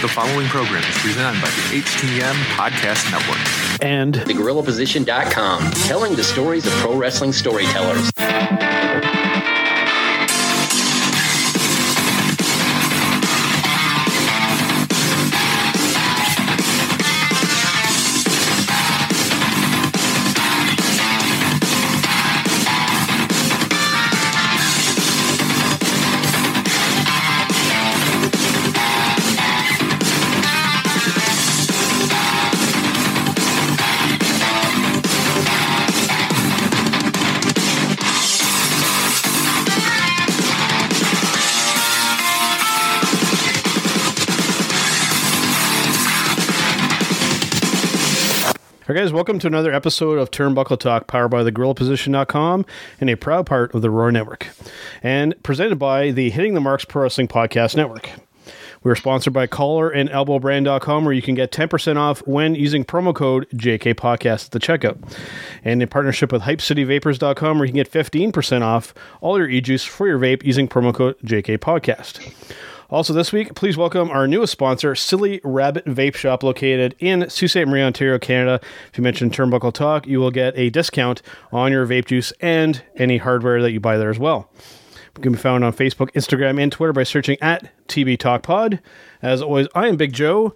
The following program is presented by the HTM Podcast Network. And TheGorillaPosition.com, telling the stories of pro wrestling storytellers. Guys, welcome to another episode of Turnbuckle Talk, powered by the GorillaPosition.com and a proud part of the Roar Network, and presented by the Hitting the Marks Pro Wrestling Podcast Network. We're sponsored by Collar and ElbowBrand.com, where you can get 10% off when using promo code JK Podcast at the checkout. And in partnership with HypeCityVapors.com, where you can get 15% off all your e juice for your vape using promo code JK Podcast. Also, this week, please welcome our newest sponsor, Silly Rabbit Vape Shop, located in Sault Ste. Marie, Ontario, Canada. If you mention Turnbuckle Talk, you will get a discount on your vape juice and any hardware that you buy there as well. We can be found on Facebook, Instagram, and Twitter by searching at TB Talk Pod. As always, I am Big Joe.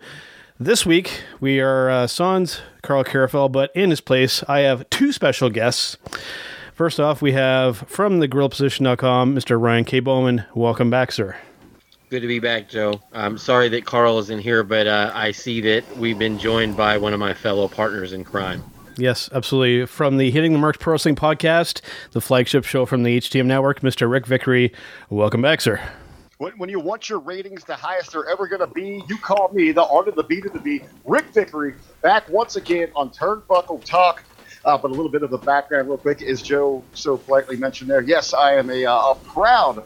This week, we are uh, Sans Carl Carafel, but in his place, I have two special guests. First off, we have from the GorillaPosition.com, Mr. Ryan K. Bowman. Welcome back, sir. Good to be back, Joe. I'm sorry that Carl isn't here, but uh, I see that we've been joined by one of my fellow partners in crime. Yes, absolutely. From the Hitting the Marks Pro Wrestling podcast, the flagship show from the HTM Network, Mr. Rick Vickery. Welcome back, sir. When, when you want your ratings the highest they're ever going to be, you call me, the art of the beat of the beat, Rick Vickery, back once again on Turnbuckle Talk. Uh, but a little bit of the background, real quick, as Joe so politely mentioned there. Yes, I am a, uh, a proud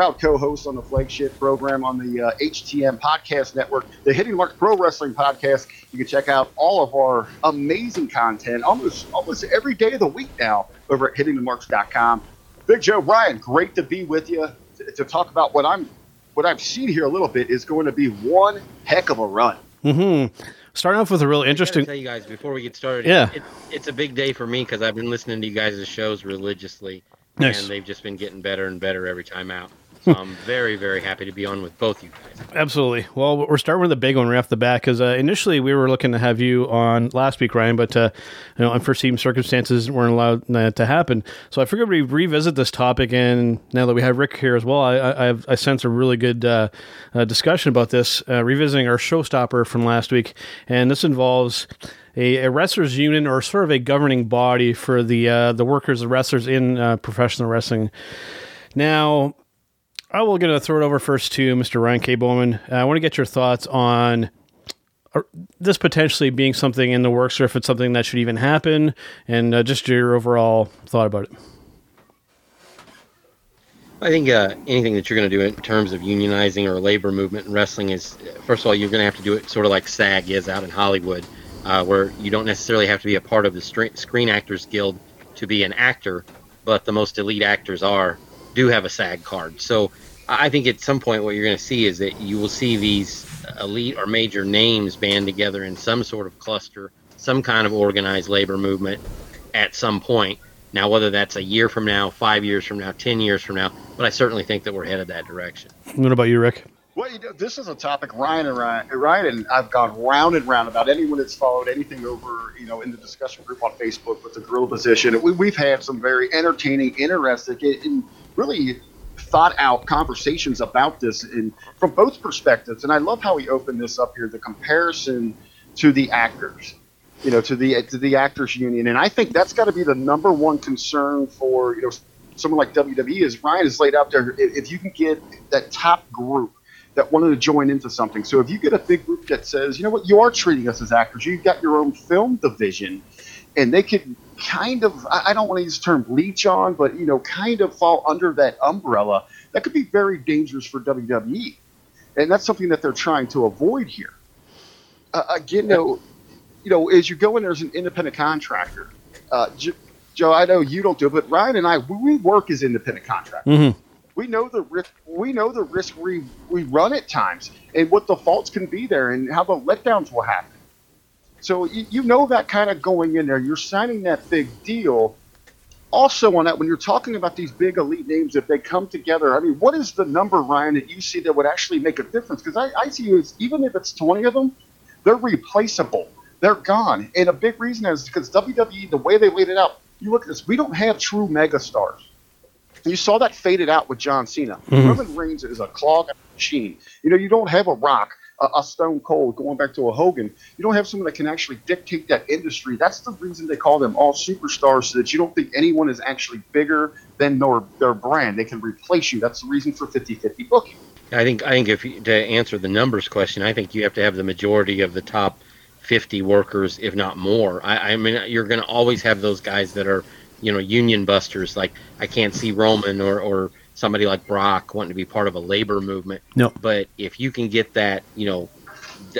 proud co-host on the flagship program on the uh, HTM Podcast Network, the Hitting Mark Pro Wrestling Podcast. You can check out all of our amazing content almost almost every day of the week now over at hittingthemarks.com. Big Joe Ryan, great to be with you to, to talk about what I'm what I've seen here a little bit is going to be one heck of a run. Mm-hmm. Starting off with a real interesting. tell you guys before we get started. Yeah. it, it's a big day for me because I've been listening to you guys' shows religiously, Nice. and they've just been getting better and better every time out. So I'm very, very happy to be on with both you guys. Absolutely. Well, we're starting with a big one right off the bat because uh, initially we were looking to have you on last week, Ryan, but uh, you know, unforeseen circumstances weren't allowed to happen. So I figured we'd revisit this topic, and now that we have Rick here as well, I, I, I have, I sense a really good uh, uh, discussion about this, uh, revisiting our showstopper from last week, and this involves. A, a wrestlers union or sort of a governing body for the the workers, the wrestlers in professional wrestling. Now, I will going to throw it over first to Mr. Ryan K. Bowman. Uh, I want to get your thoughts on uh, this potentially being something in the works, or if it's something that should even happen, and uh, just your overall thought about it. I think uh, anything that you're going to do in terms of unionizing or labor movement in wrestling is, first of all, you're going to have to do it sort of like SAG is out in Hollywood, uh, where you don't necessarily have to be a part of the Screen Actors Guild to be an actor, but the most elite actors are do have a SAG card. So I I think at some point what you're going to see is that you will see these elite or major names band together in some sort of cluster, some kind of organized labor movement at some point. Now, whether that's a year from now, five years from now, ten years from now, but I certainly think that we're headed that direction. What about you, Rick? Well, you know, this is a topic Ryan and Ryan, Ryan and I've gone round and round about. Anyone that's followed anything over, you know, in the discussion group on Facebook with the Gorilla Position, we, we've had some very entertaining, interesting, and really thought out conversations about this in from both perspectives. And I love how he opened this up here, the comparison to the actors, you know, to the to the actors union, and I think that's got to be the number one concern for you know someone like WWE is Ryan has laid out there. If, you can get that top group that wanted to join into something. So if you get a big group that says, you know what, you are treating us as actors, you've got your own film division, and they could kind of, I don't want to use the term leech on, but, you know, kind of fall under that umbrella, that could be very dangerous for WWE. And that's something that they're trying to avoid here. Uh, again, you know, you know, as you go in there as an independent contractor, uh, J- Joe, I know you don't do it, but Ryan and I, we work as independent contractors. Mhm. We know the risk. We know the risk we we run at times, and what the faults can be there, and how the letdowns will happen. So you, you know that kind of going in there. You're signing that big deal. Also, on that, when you're talking about these big elite names, if they come together, I mean, what is the number, Ryan, that you see that would actually make a difference? Because I, I see you as even if it's 20 of them, they're replaceable. They're gone. And a big reason is because WWE, the way they laid it out, you look at this, we don't have true megastars. You saw that faded out with John Cena. Mhm. Roman Reigns is a clog machine. You know, you don't have a Rock, a, a Stone Cold, going back to a Hogan. You don't have someone that can actually dictate that industry. That's the reason they call them all superstars, so that you don't think anyone is actually bigger than their, their brand. They can replace you. That's the reason for 50-50 booking. I think I think if you, to answer the numbers question, I think you have to have the majority of the top 50 workers, if not more. I, I mean, you're going to always have those guys that are, you know, union busters. Like I can't see Roman or or somebody like Brock wanting to be part of a labor movement. No. But if you can get that, you know,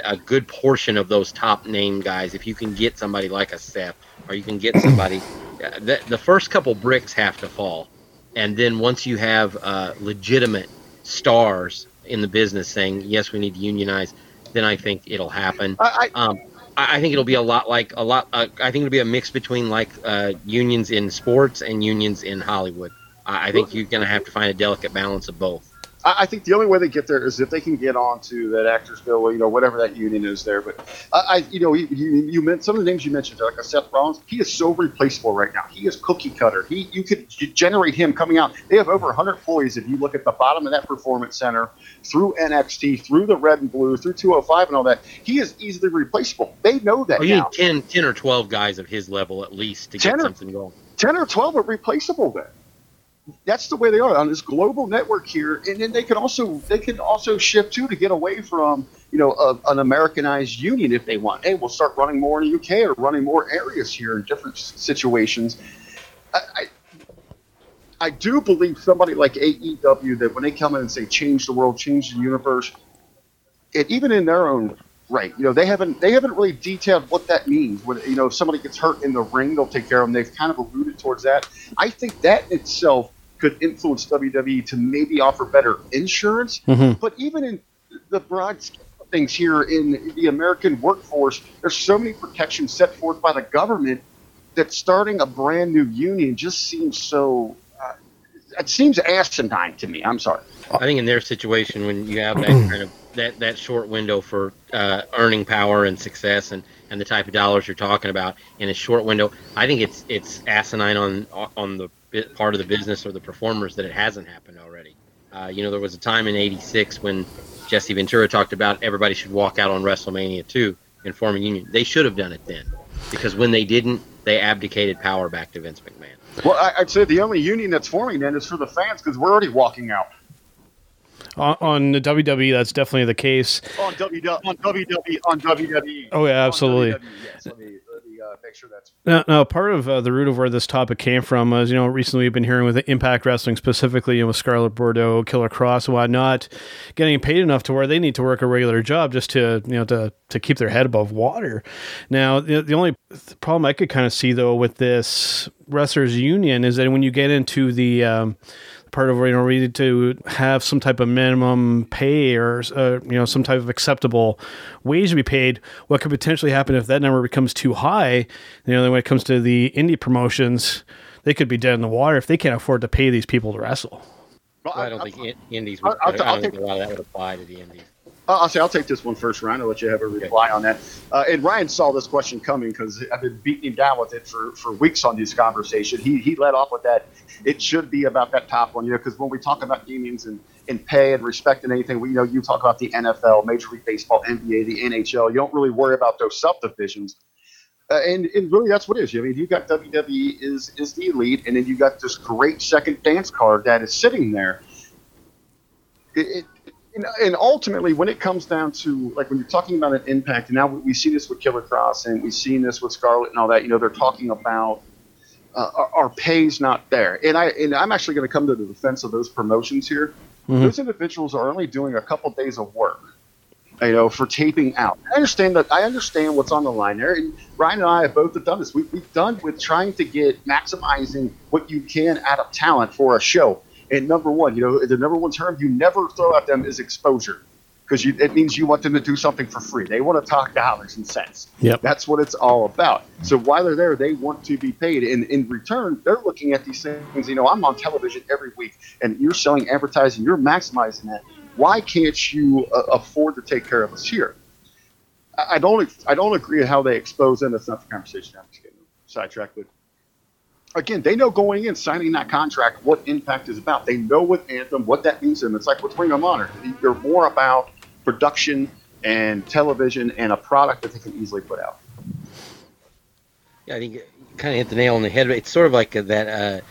a good portion of those top name guys, if you can get somebody like a Seth, or you can get somebody, uh, the, the first couple bricks have to fall, and then once you have uh, legitimate stars in the business saying yes, we need to unionize, then I think it'll happen. I, I, Um, I, I think it'll be a lot like a lot. Uh, I think it'll be a mix between like uh, unions in sports and unions in Hollywood. I, think you're going to have to find a delicate balance of both. I think the only way they get there is if they can get onto that Actors Guild, you know, whatever that union is there. But I, I you know, you, you, you meant some of the names you mentioned, like a Seth Rollins. He is so replaceable right now. He is cookie cutter. He, you could generate him coming out. They have over 100 employees. If you look at the bottom of that performance center, through NXT, through the Red and Blue, through 205 and all that, he is easily replaceable. They know that Oh, you now. need 10, 10 or 12 guys of his level at least to 10 get or- something going. 10 or 12 are replaceable then that's the way they are on this global network here and then they can also they can also shift too to get away from you know a, an americanized union if they want hey we'll start running more in the uk or running more areas here in different situations I, I I do believe somebody like AEW that when they come in and say change the world, change the universe, and even in their own right, you know, they haven't they haven't really detailed what that means. When you know if somebody gets hurt in the ring, they'll take care of them. They've kind of alluded towards that. I think that in itself could influence WWE to maybe offer better insurance. Mhm. But even in the broad scheme of things here in the American workforce, there's so many protections set forth by the government that starting a brand new union just seems so. Uh, it seems asinine to me. I'm sorry. I think in their situation, when you have that kind of that, that short window for uh, earning power and success, and, and the type of dollars you're talking about in a short window, I think it's it's asinine on on the part of the business or the performers that it hasn't happened already. Uh, you know, there was a time in '86 when Jesse Ventura talked about everybody should walk out on WrestleMania 2 and form a union. They should have done it then, because when they didn't, they abdicated power back to Vince McMahon. Well, I'd say the only union that's forming then is for the fans because we're already walking out. On, on the WWE, that's definitely the case. On WWE, on WWE, on WWE. Oh, yeah, absolutely. WWE, yes, let me, let me uh, make sure that's. Now, now part of uh, the root of where this topic came from was, you know, recently we've been hearing with Impact Wrestling specifically, you know, with Scarlett Bordeaux, Killer Kross, and whatnot, getting paid enough to where they need to work a regular job just to, you know, to to keep their head above water. Now, the, the only problem I could kind of see though with this wrestlers union is that when you get into the um, part of where you know we need to have some type of minimum pay or uh, you know some type of acceptable wage to be paid. What could potentially happen if that number becomes too high? You know, then when it comes to the indie promotions, they could be dead in the water if they can't afford to pay these people to wrestle. Well, I don't think in- Indies. Would, I'll- I'll I t- I'll don't think take- a lot of that would apply to the Indies. I'll say I'll take this one first, Ryan. I'll let you have a reply on that. Uh, and Ryan saw this question coming because I've been beating him down with it for, for weeks on this conversation. He he led off with that. It should be about that top one, you know, because when we talk about unions and, and pay and respect and anything, we you know you talk about the NFL, Major League Baseball, NBA, the NHL. You don't really worry about those subdivisions. Uh, and, and really, that's what it is. I mean, you got WWE is is the elite, and then you got this great second dance card that is sitting there. It, it, and, and ultimately, when it comes down to like when you're talking about an impact, and now we, see this with Killer Kross, and we've seen this with Scarlett and all that. You know, they're talking about uh, our, our pay's not there, and I and I'm actually going to come to the defense of those promotions here. Mhm. Those individuals are only doing a couple days of work, you know, for taping out. I understand that. I understand what's on the line there. And Ryan and I have both have done this. We, we've done with trying to get maximizing what you can out of talent for a show. And number one, you know, the number one term you never throw at them is exposure because it means you want them to do something for free. They want to talk dollars and cents. Yep. That's what it's all about. So while they're there, they want to be paid. And in return, they're looking at these things. You know, I'm on television every week and you're selling advertising, you're maximizing that. Why can't you uh, afford to take care of us here? I don't I don't agree with how they expose them. That's not the conversation. I'm just getting sidetracked. But again, they know going in, signing that contract, what impact is about. They know with Anthem, what that means to them. It's like with Ring of Honor. They're more about production and television and a product that they can easily put out. Yeah, I think you kind of hit the nail on the head. It's sort of like that uh,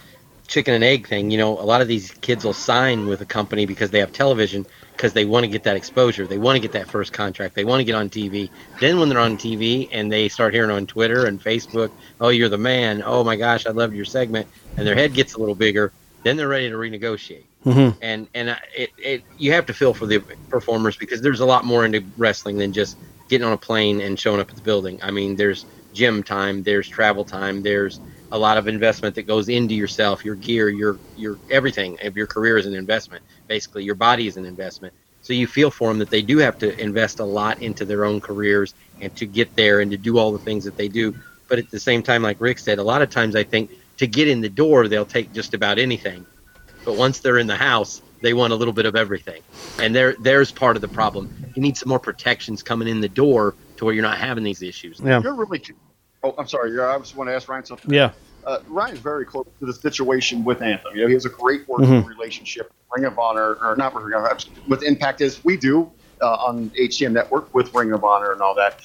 chicken and egg thing. You know, a lot of these kids will sign with a company because they have television because they want to get that exposure. They want to get that first contract. They want to get on TV. Then when they're on TV and they start hearing on Twitter and Facebook, "Oh, you're the man. Oh my gosh, I loved your segment," and their head gets a little bigger, then they're ready to renegotiate. Mm-hmm. And and it, it you have to feel for the performers because there's a lot more into wrestling than just getting on a plane and showing up at the building. I mean, there's gym time, there's travel time, there's a lot of investment that goes into yourself, your gear, your your everything. If your career is an investment, basically your body is an investment. So you feel for them that they do have to invest a lot into their own careers and to get there and to do all the things that they do. But at the same time, like Rick said, a lot of times I think to get in the door, they'll take just about anything. But once they're in the house, they want a little bit of everything. And there there's part of the problem. You need some more protections coming in the door to where you're not having these issues. Yeah. You're really Oh, I'm sorry. I just want to ask Ryan something. Yeah. Uh, Ryan's very close to the situation with Anthem. You know, he has a great working mm-hmm. relationship, Ring of Honor, or not Ring of Honor, with Impact as we do uh, on HTM Network with Ring of Honor and all that.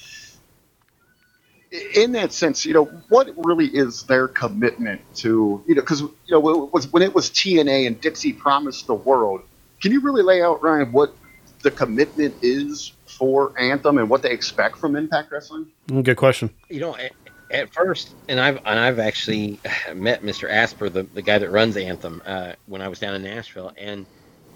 In that sense, you know, what really is their commitment to, you know, because, you know, it was, when it was TNA and Dixie promised the world, can you really lay out, Ryan, what the commitment is for Anthem and what they expect from Impact Wrestling? Good question. You know, at first, and I've and I've actually met Mr. Asper, the, the guy that runs Anthem, uh, when I was down in Nashville, and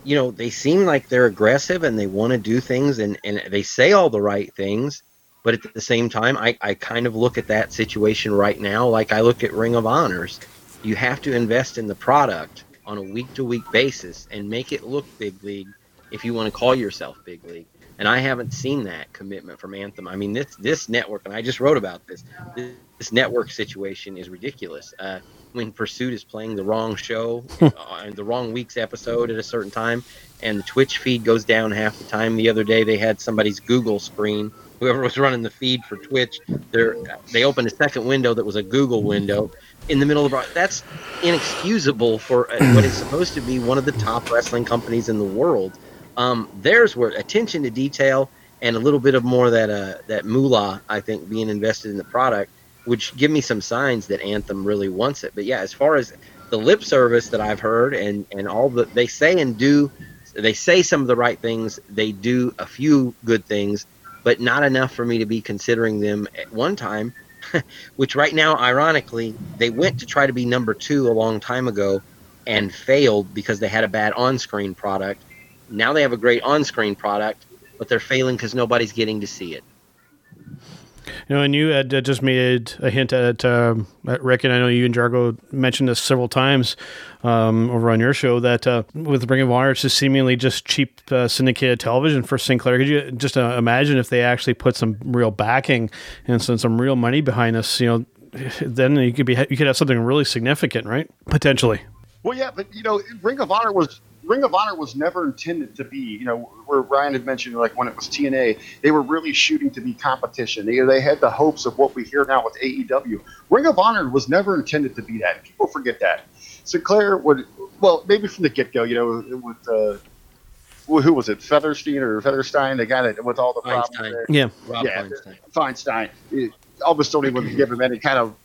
you know they seem like they're aggressive and they want to do things and and they say all the right things, but at the same time, I I kind of look at that situation right now like I look at Ring of Honors. You have to invest in the product on a week to week basis and make it look big league if you want to call yourself big league and I haven't seen that commitment from Anthem. I mean, this this network, and I just wrote about this. This, this network situation is ridiculous. Uh, when Pursuit is playing the wrong show, uh, the wrong week's episode at a certain time, and the Twitch feed goes down half the time. The other day, they had somebody's Google screen. Whoever was running the feed for Twitch, they they opened a second window that was a Google window in the middle of that's inexcusable for uh, what is supposed to be one of the top wrestling companies in the world um, there's where attention to detail and a little bit of more that uh, that moolah, I think, being invested in the product, which give me some signs that Anthem really wants it. But yeah, as far as the lip service that I've heard and and all that they say and do, they say some of the right things. They do a few good things, but not enough for me to be considering them at one time. which right now, ironically, they went to try to be number two a long time ago and failed because they had a bad on-screen product now they have a great on-screen product, but they're failing because nobody's getting to see it. You know, and you had uh, just made a hint at, uh, at Rick, and I know you and Jargo mentioned this several times um, over on your show that uh, with Ring of Honor, it's just seemingly just cheap uh, syndicated television for Sinclair. Could you just uh, imagine if they actually put some real backing and some, some real money behind us? You know, then you could be you could have something really significant, right? Potentially. Well, yeah, but you know, Ring of Honor was Ring of Honor was never intended to be, you know, where Ryan had mentioned, like when it was TNA, they were really shooting to be competition. They, they had the hopes of what we hear now with AEW. Ring of Honor was never intended to be that. People forget that. Sinclair would, well, maybe from the get go, you know, with uh, who was it, Featherstein or Featherstein, the guy that with all the problems there. Yeah, Rob yeah, Feinstein. Feinstein. Elvis don't even give him any kind of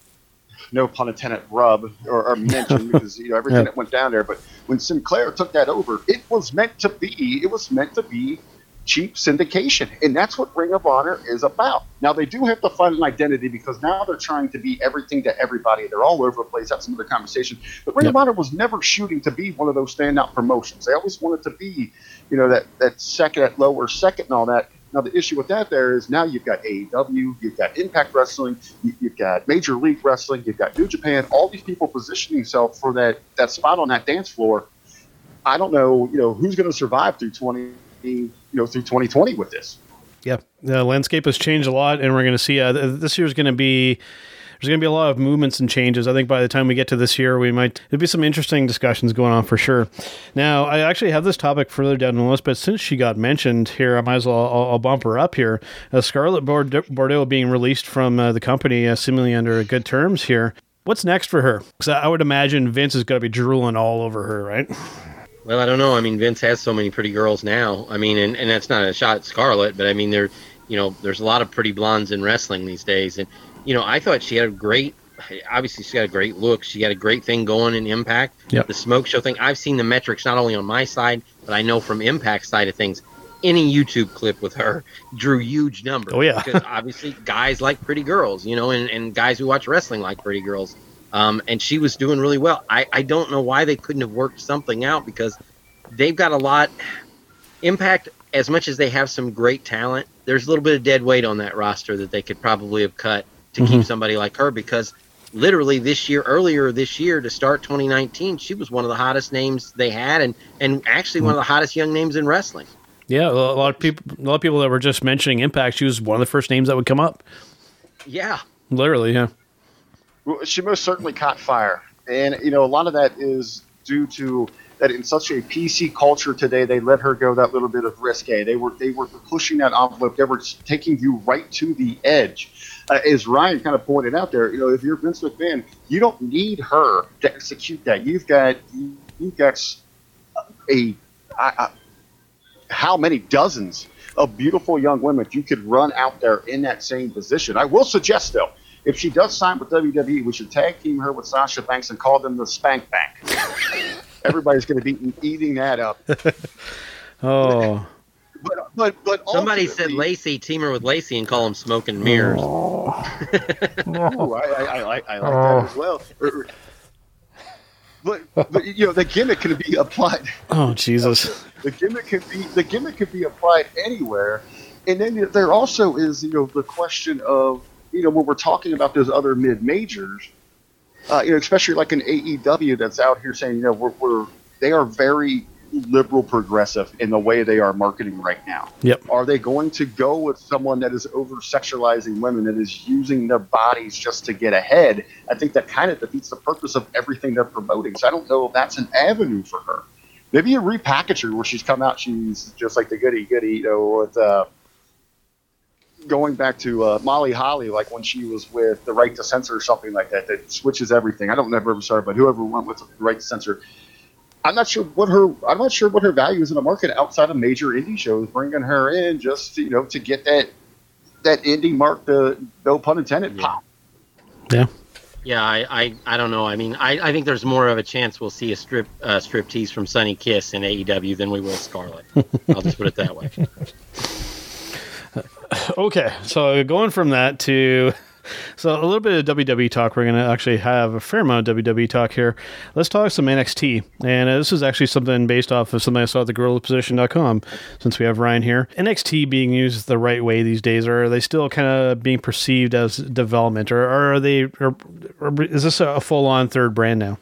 no pun intended, rub or, or mention because you know everything yeah. that went down there. But when Sinclair took that over, it was meant to be. It was meant to be cheap syndication, and that's what Ring of Honor is about. Now they do have to find an identity because now they're trying to be everything to everybody. They're all over the place. That's another conversation. But Ring yep. of Honor was never shooting to be one of those standout promotions. They always wanted to be, you know, that that second, that lower second, and all that. Now the issue with that there is now you've got AEW, you've got Impact Wrestling, you've got Major League Wrestling, you've got New Japan, all these people positioning themselves for that that spot on that dance floor. I don't know, you know, who's going to survive through 20, you know, through 2020 with this. Yeah, the landscape has changed a lot, and we're going to see uh, this year is going to be there's going to be a lot of movements and changes. I think by the time we get to this year, we might there'll be some interesting discussions going on for sure. Now, I actually have this topic further down the list, but since she got mentioned here, I might as well I'll, I'll bump her up here. Uh, Scarlett Bordeaux being released from uh, the company, uh, seemingly under good terms here. What's next for her? Because I would imagine Vince is going to be drooling all over her, right? Well, I don't know. I mean, Vince has so many pretty girls now. I mean, and, and that's not a shot at Scarlett, but I mean, there, you know, there's a lot of pretty blondes in wrestling these days. And, you know, I thought she had a great, obviously, she got a great look. She got a great thing going in Impact. Yep. The smoke show thing. I've seen the metrics not only on my side, but I know from Impact side of things. Any YouTube clip with her drew huge numbers. Oh, yeah. because obviously, guys like pretty girls, you know, and, and guys who watch wrestling like pretty girls. Um, and she was doing really well. I, I don't know why they couldn't have worked something out because they've got a lot. Impact, as much as they have some great talent, there's a little bit of dead weight on that roster that they could probably have cut to mm-hmm. keep somebody like her because literally this year, earlier this year to start 2019, she was one of the hottest names they had and, and actually mm-hmm. one of the hottest young names in wrestling. Yeah, a lot of people, a lot of people that were just mentioning Impact, she was one of the first names that would come up. Yeah, literally, yeah. Well, she most certainly caught fire, and you know a lot of that is due to that in such a PC culture today, they let her go that little bit of risque. They were they were pushing that envelope. They were taking you right to the edge. Uh, as Ryan kind of pointed out there, you know, if you're Vince McMahon, you don't need her to execute that. You've got you've got a, a, a how many dozens of beautiful young women you could run out there in that same position. I will suggest though, if she does sign with WWE, we should tag team her with Sasha Banks and call them the Spank Bank. everybody's going to be eating that up. oh. But, but, but somebody said Lacey team her with Lacey and call them smoke and mirrors. Oh, oh I, I, I, like I like oh. that as well. But, but you know the gimmick can be applied. Oh Jesus! The gimmick can be the gimmick can be applied anywhere, and then there also is you know the question of you know when we're talking about those other mid majors uh, you know, especially like an AEW that's out here saying, you know, we're, we're they are very liberal progressive in the way they are marketing right now. Yep. Are they going to go with someone that is over sexualizing women that is using their bodies just to get ahead? I think that kind of defeats the purpose of everything they're promoting. So I don't know if that's an avenue for her. Maybe a repackager where she's come out, she's just like the goody goody, you know, with uh, going back to uh, Molly Holly, like when she was with the Right to Censor or something like that, that switches everything. I don't know. never ever sorry, but whoever went with the Right to Censor, I'm not sure what her I'm not sure what her value is in the market outside of major indie shows. Bringing her in just you know to get that that indie mark, the no pun intended, yeah. pop. Yeah. Yeah, I, I, I don't know. I mean, I, I think there's more of a chance we'll see a strip uh, strip tease from Sonny Kiss in AEW than we will Scarlett. I'll just put it that way. okay, so going from that to so a little bit of WWE talk. We're going to actually have a fair amount of WWE talk here. Let's talk some NXT. And uh, this is actually something based off of something I saw at thegorillaposition.com since we have Ryan here. NXT being used the right way these days, or are they still kind of being perceived as development, or, or are they, or, or is this a full on third brand now?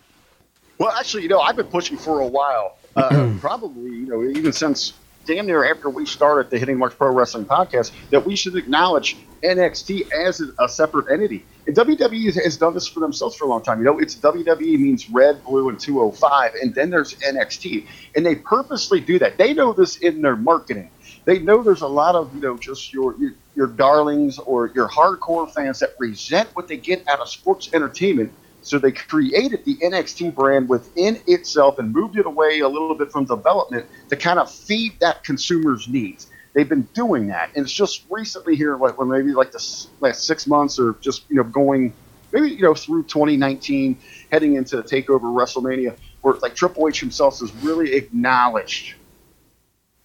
Well, actually, you know, I've been pushing for a while. Uh, probably, you know, even since damn near after we started the Hitting Marks Pro Wrestling podcast that we should acknowledge NXT as a separate entity. And WWE has done this for themselves for a long time. You know, it's WWE means red, blue, and 205, and then there's NXT. And they purposely do that. They know this in their marketing. They know there's a lot of, you know, just your, your, your darlings or your hardcore fans that resent what they get out of sports entertainment so they created the NXT brand within itself and moved it away a little bit from development to kind of feed that consumer's needs. They've been doing that, and it's just recently here, like when maybe like the last six months, or just you know going maybe you know through 2019, heading into the Takeover WrestleMania, where like Triple H himself has really acknowledged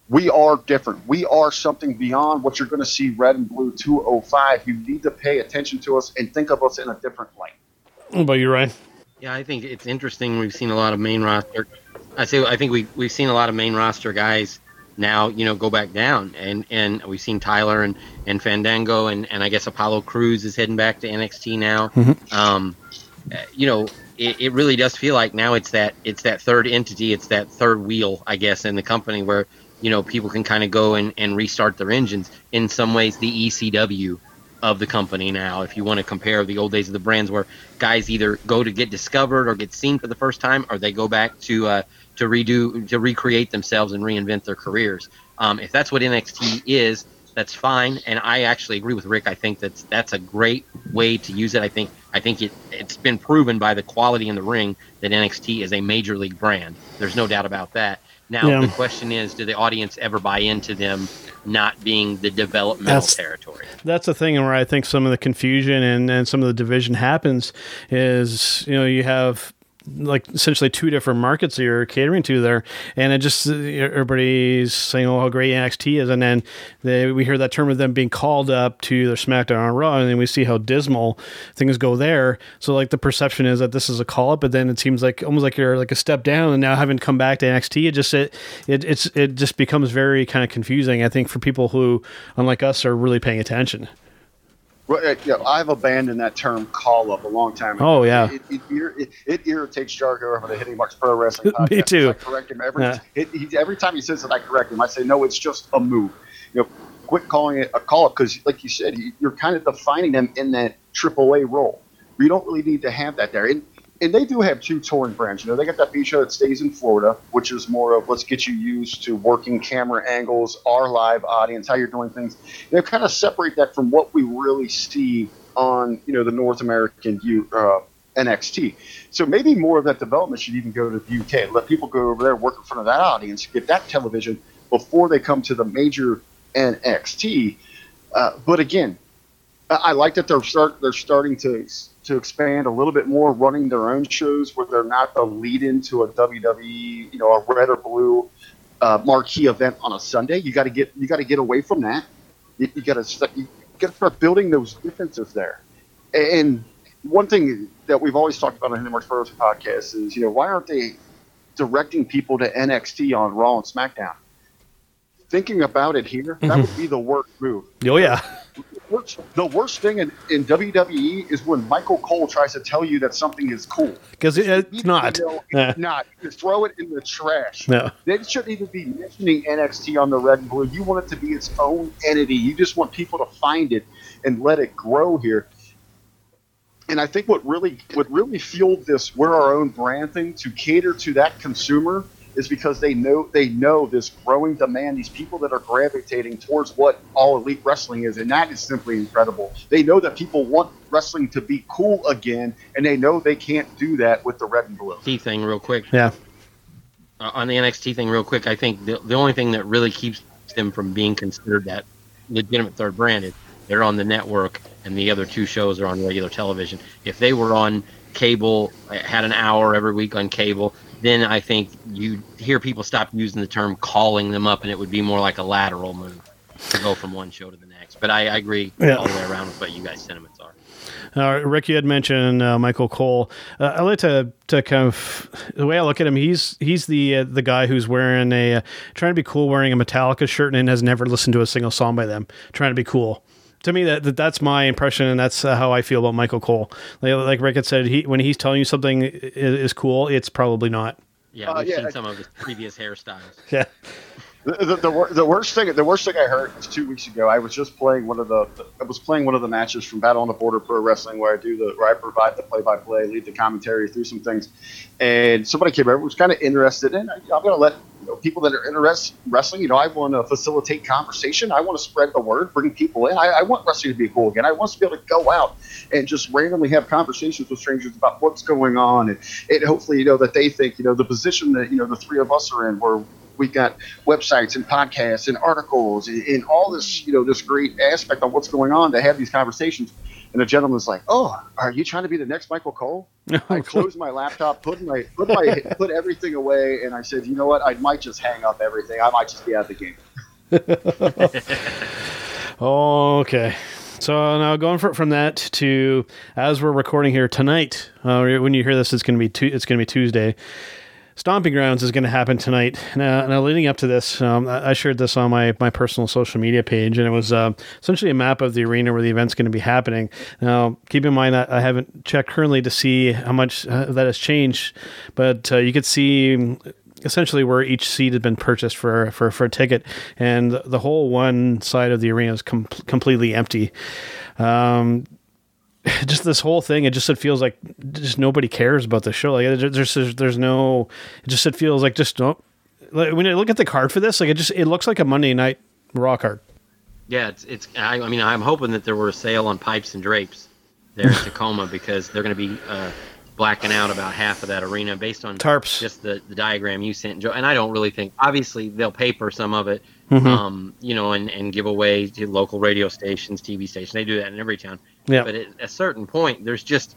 we are different. We are something beyond what you're going to see red and blue 205. You need to pay attention to us and think of us in a different light. What about you, Ryan? Yeah, I think it's interesting. We've seen a lot of main roster. I say I think we we've seen a lot of main roster guys now, you know, go back down, and and we've seen Tyler and and Fandango, and and I guess Apollo Crews is heading back to NXT now. Mm-hmm. Um, you know, it, it really does feel like now it's that it's that third entity, it's that third wheel, I guess, in the company where you know people can kind of go and, and restart their engines. In some ways, the ECW of the company now. If you want to compare the old days of the brands, where guys either go to get discovered or get seen for the first time, or they go back to uh, to redo to recreate themselves and reinvent their careers. Um, if that's what NXT is, that's fine. And I actually agree with Rick. I think that's that's a great way to use it. I think I think it it's been proven by the quality in the ring that NXT is a major league brand. There's no doubt about that. Now Yeah. the question is, do the audience ever buy into them not being the developmental That's- territory? that's the thing where I think some of the confusion and, and some of the division happens is you know you have like essentially two different markets that you're catering to there, and it just everybody's saying oh how great NXT is, and then they, we hear that term of them being called up to their SmackDown on Raw, and then we see how dismal things go there. So like the perception is that this is a call up, but then it seems like almost like you're like a step down, and now having come back to NXT, it just it it it's it just becomes very kind of confusing. I think for people who unlike us are really paying attention. Well, uh, you know, Uh, I've abandoned that term call up a long time ago. Oh, yeah. It, it, it, it, it irritates Jargo over the Hitting Marks Pro Wrestling podcast. Me too. I correct him every, Yeah. it, he, every time he says it, I correct him. I say, no, it's just a move. You know, quit calling it a call up because, like you said, you- you're kind of defining them in that AAA role. You don't really need to have that there. And, and they do have two touring brands. You know, they got that beat show that stays in Florida, which is more of let's get you used to working camera angles, our live audience, how you're doing things. They kind of separate that from what we really see on, you know, the North American uh, NXT. So maybe more of that development should even go to the UK. Let people go over there, work in front of that audience, get that television before they come to the major NXT. Uh, but again, I like that they're start they're starting to to expand a little bit more, running their own shows where they're not the lead into a WWE, you know, a red or blue uh, marquee event on a Sunday. You got to get you got to get away from that. You, you got to you got to start building those differences there. And one thing that we've always talked about on the Marks Pros podcast is, you know, why aren't they directing people to NXT on Raw and SmackDown? Thinking about it here, that would be the worst move Oh yeah, worst, the worst thing in, in WWE is when Michael Cole tries to tell you that something is cool. because it, it's not. Know, Yeah. it's not. You throw it in the trash. No. They shouldn't even be mentioning NXT on the red and blue. You want it to be its own entity. You just want people to find it and let it grow here. And I think what really what really fueled this we're our own brand thing to cater to that consumer is because they know they know this growing demand, these people that are gravitating towards what all elite wrestling is, and that is simply incredible. They know that people want wrestling to be cool again, and they know they can't do that with the red and blue. Key thing, real quick. Yeah, uh, on the NXT thing, real quick, I think the, the only thing that really keeps them from being considered that legitimate third brand is they're on the network and the other two shows are on regular television. If they were on cable, uh, had an hour every week on cable, then I think you hear people stop using the term calling them up and it would be more like a lateral move to go from one show to the next. But I, I agree Yeah. all the way around with what you guys' sentiments are. uh, Rick, you had mentioned uh, Michael Cole. Uh, I like to to kind of the way I look at him. He's he's the uh, the guy who's wearing a uh, trying to be cool, wearing a Metallica shirt, and has never listened to a single song by them. Trying to be cool. To me, that, that that's my impression, and that's uh, how I feel about Michael Cole. Like, like Rick had said, he when he's telling you something i- is, cool, it's probably not. Yeah, Uh, we've yeah, seen I- some of his previous hairstyles. Yeah, The, the, the, worst thing the worst thing I heard was two weeks ago. I was just playing one of the I was playing one of the matches from Battle on the Border Pro Wrestling where I do the where I provide the play by play, lead the commentary through some things, and somebody came over was kind of interested in. I'm going to let you know, people that are interested in wrestling. You know, I want to facilitate conversation. I want to spread the word, bring people in. I, I want wrestling to be cool again. I want to be able to go out and just randomly have conversations with strangers about what's going on, and, and hopefully, you know, that they think you know the position that you know the three of us are in, where we got websites and podcasts and articles and, and all this, you know, this great aspect of what's going on to have these conversations. And the gentleman's like, "Oh, are you trying to be the next Michael Cole?" I closed my laptop, put my put my put everything away, and I said, "You know what? I might just hang up everything. I might just be out of the game." Oh, okay. So now going for, from that to as we're recording here tonight, uh, when you hear this, it's going to be tu- it's going to be Tuesday. Stomping Grounds is going to happen tonight. Now, now leading up to this, um, I shared this on my, my personal social media page, and it was uh, essentially a map of the arena where the event's going to be happening. Now, keep in mind that I haven't checked currently to see how much uh, that has changed, but uh, you could see essentially where each seat had been purchased for for, for a ticket, and the whole one side of the arena is com- completely empty. Um, just this whole thing, it just it feels like just nobody cares about the show. Like there's there's, there's no, it just it feels like just don't. Like, when I look at the card for this, like it just it looks like a Monday night Raw card. Yeah, it's it's. I, I mean, I'm hoping that there were a sale on pipes and drapes there in Tacoma because they're going to be uh, blacking out about half of that arena based on tarps. Just the, the diagram you sent, Joe. And I don't really think. Obviously, they'll paper some of it, mm-hmm. um, you know, and, and give away to local radio stations, TV stations. They do that in every town. Yeah. But at a certain point, there's just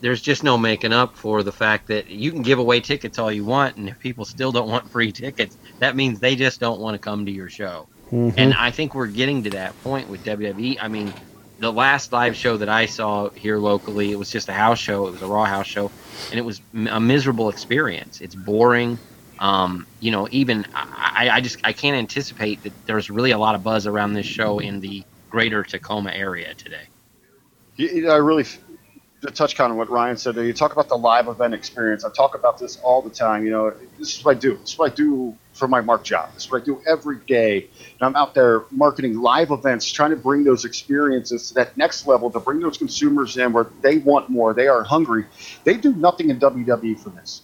there's just no making up for the fact that you can give away tickets all you want, and if people still don't want free tickets, that means they just don't want to come to your show. Mm-hmm. And I think we're getting to that point with WWE. I mean, the last live show that I saw here locally, it was just a house show. It was a Raw house show, and it was a miserable experience. It's boring. Um, you know, even I, I just I can't anticipate that there's really a lot of buzz around this show in the greater Tacoma area today. I really to touch kind of what Ryan said. You talk about the live event experience. I talk about this all the time. You know, this is what I do. This is what I do for my mark job. This is what I do every day. And I'm out there marketing live events, trying to bring those experiences to that next level, to bring those consumers in where they want more, they are hungry. They do nothing in WWE for this.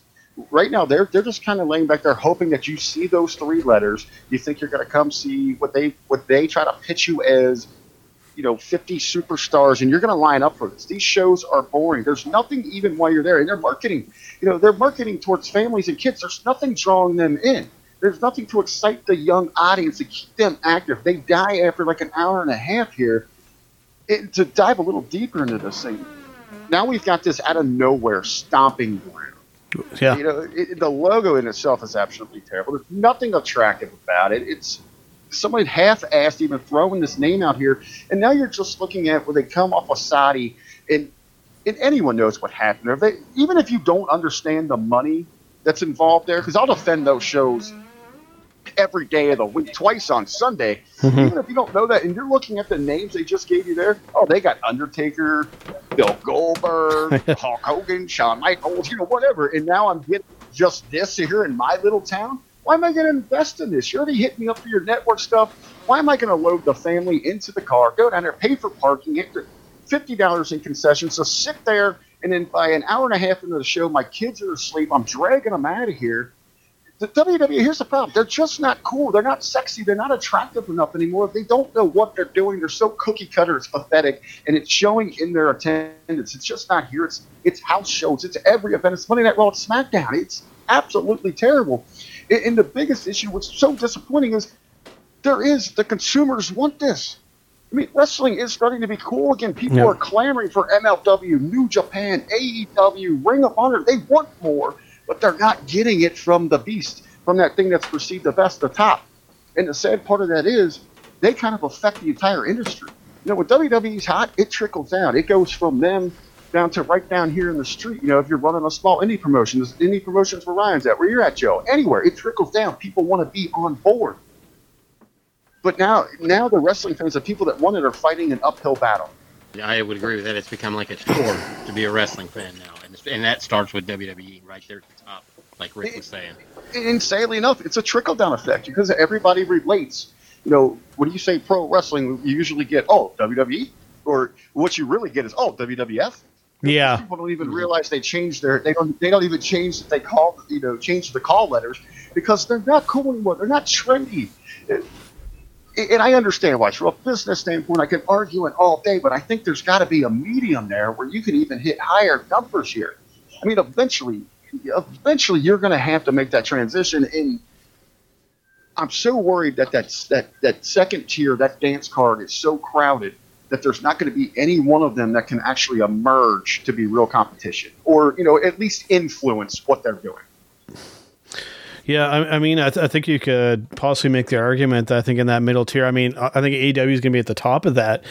Right now, they're they're just kind of laying back there, hoping that you see those three letters. You think you're going to come see what they what they try to pitch you as you know 50 superstars and you're going to line up for this these shows are boring there's nothing even while you're there and they're marketing you know they're marketing towards families and kids there's nothing drawing them in there's nothing to excite the young audience to keep them active. They die after like an hour and a half here. It, to dive a little deeper into this thing, now we've got this out of nowhere stomping ground. Yeah. You know, it, the logo in itself is absolutely terrible. There's nothing attractive about it. It's somebody half-assed even throwing this name out here, and now you're just looking at where they come off of Saudi, and and anyone knows what happened there. They, even if you don't understand the money that's involved there, because I'll defend those shows every day of the week, twice on Sunday. Mm-hmm. Even if you don't know that, and you're looking at the names they just gave you there, oh, they got Undertaker, Bill Goldberg, Hulk Hogan, Shawn Michaels, you know, whatever. And now I'm getting just this here in my little town. Why am I going to invest in this? You're already hitting me up for your network stuff. Why am I going to load the family into the car, go down there, pay for parking, fifty dollars in concessions, so sit there, and then by an hour and a half into the show, my kids are asleep. I'm dragging them out of here the WWE, here's the problem. They're just not cool. They're not sexy. They're not attractive enough anymore. They don't know what they're doing. They're so cookie cutter. It's pathetic. And it's showing in their attendance. It's just not here. It's it's house shows. It's every event. It's Monday Night Raw. It's SmackDown. It's absolutely terrible. And the biggest issue, what's so disappointing, is there is the consumers want this. I mean, wrestling is starting to be cool again. People are clamoring for MLW, New Japan, AEW, Ring of Honor. They want more but they're not getting it from the beast, from that thing that's perceived the best, the top. And the sad part of that is they kind of affect the entire industry. You know, when WWE's hot, it trickles down. It goes from them down to right down here in the street. You know, if you're running a small indie promotion, there's indie promotions where Ryan's at, where you're at, Joe, anywhere, it trickles down. People want to be on board. But now, now the wrestling fans, the people that want it, are fighting an uphill battle. I would agree with that. It's become like a chore to be a wrestling fan now, and, and that starts with WWE right there at the top, like Rick was saying. Insanely enough, it's a trickle down effect because everybody relates. You know, when you say pro wrestling, you usually get oh WWE, or what you really get is oh WWF. Yeah, people don't even realize they changed their they don't they don't even change they call you know change the call letters because they're not cool anymore. They're not trendy and I understand why. From a business standpoint, I can argue it all day, but I think there's got to be a medium there where you can even hit higher numbers here. I mean, eventually, eventually, you're going to have to make that transition. And I'm so worried that that's, that that second tier, that dance card, is so crowded that there's not going to be any one of them that can actually emerge to be real competition, or you know, at least influence what they're doing. Yeah, I, I mean, I, th- I, think you could possibly make the argument that I think in that middle tier, I mean, I think AEW is going to be at the top of that.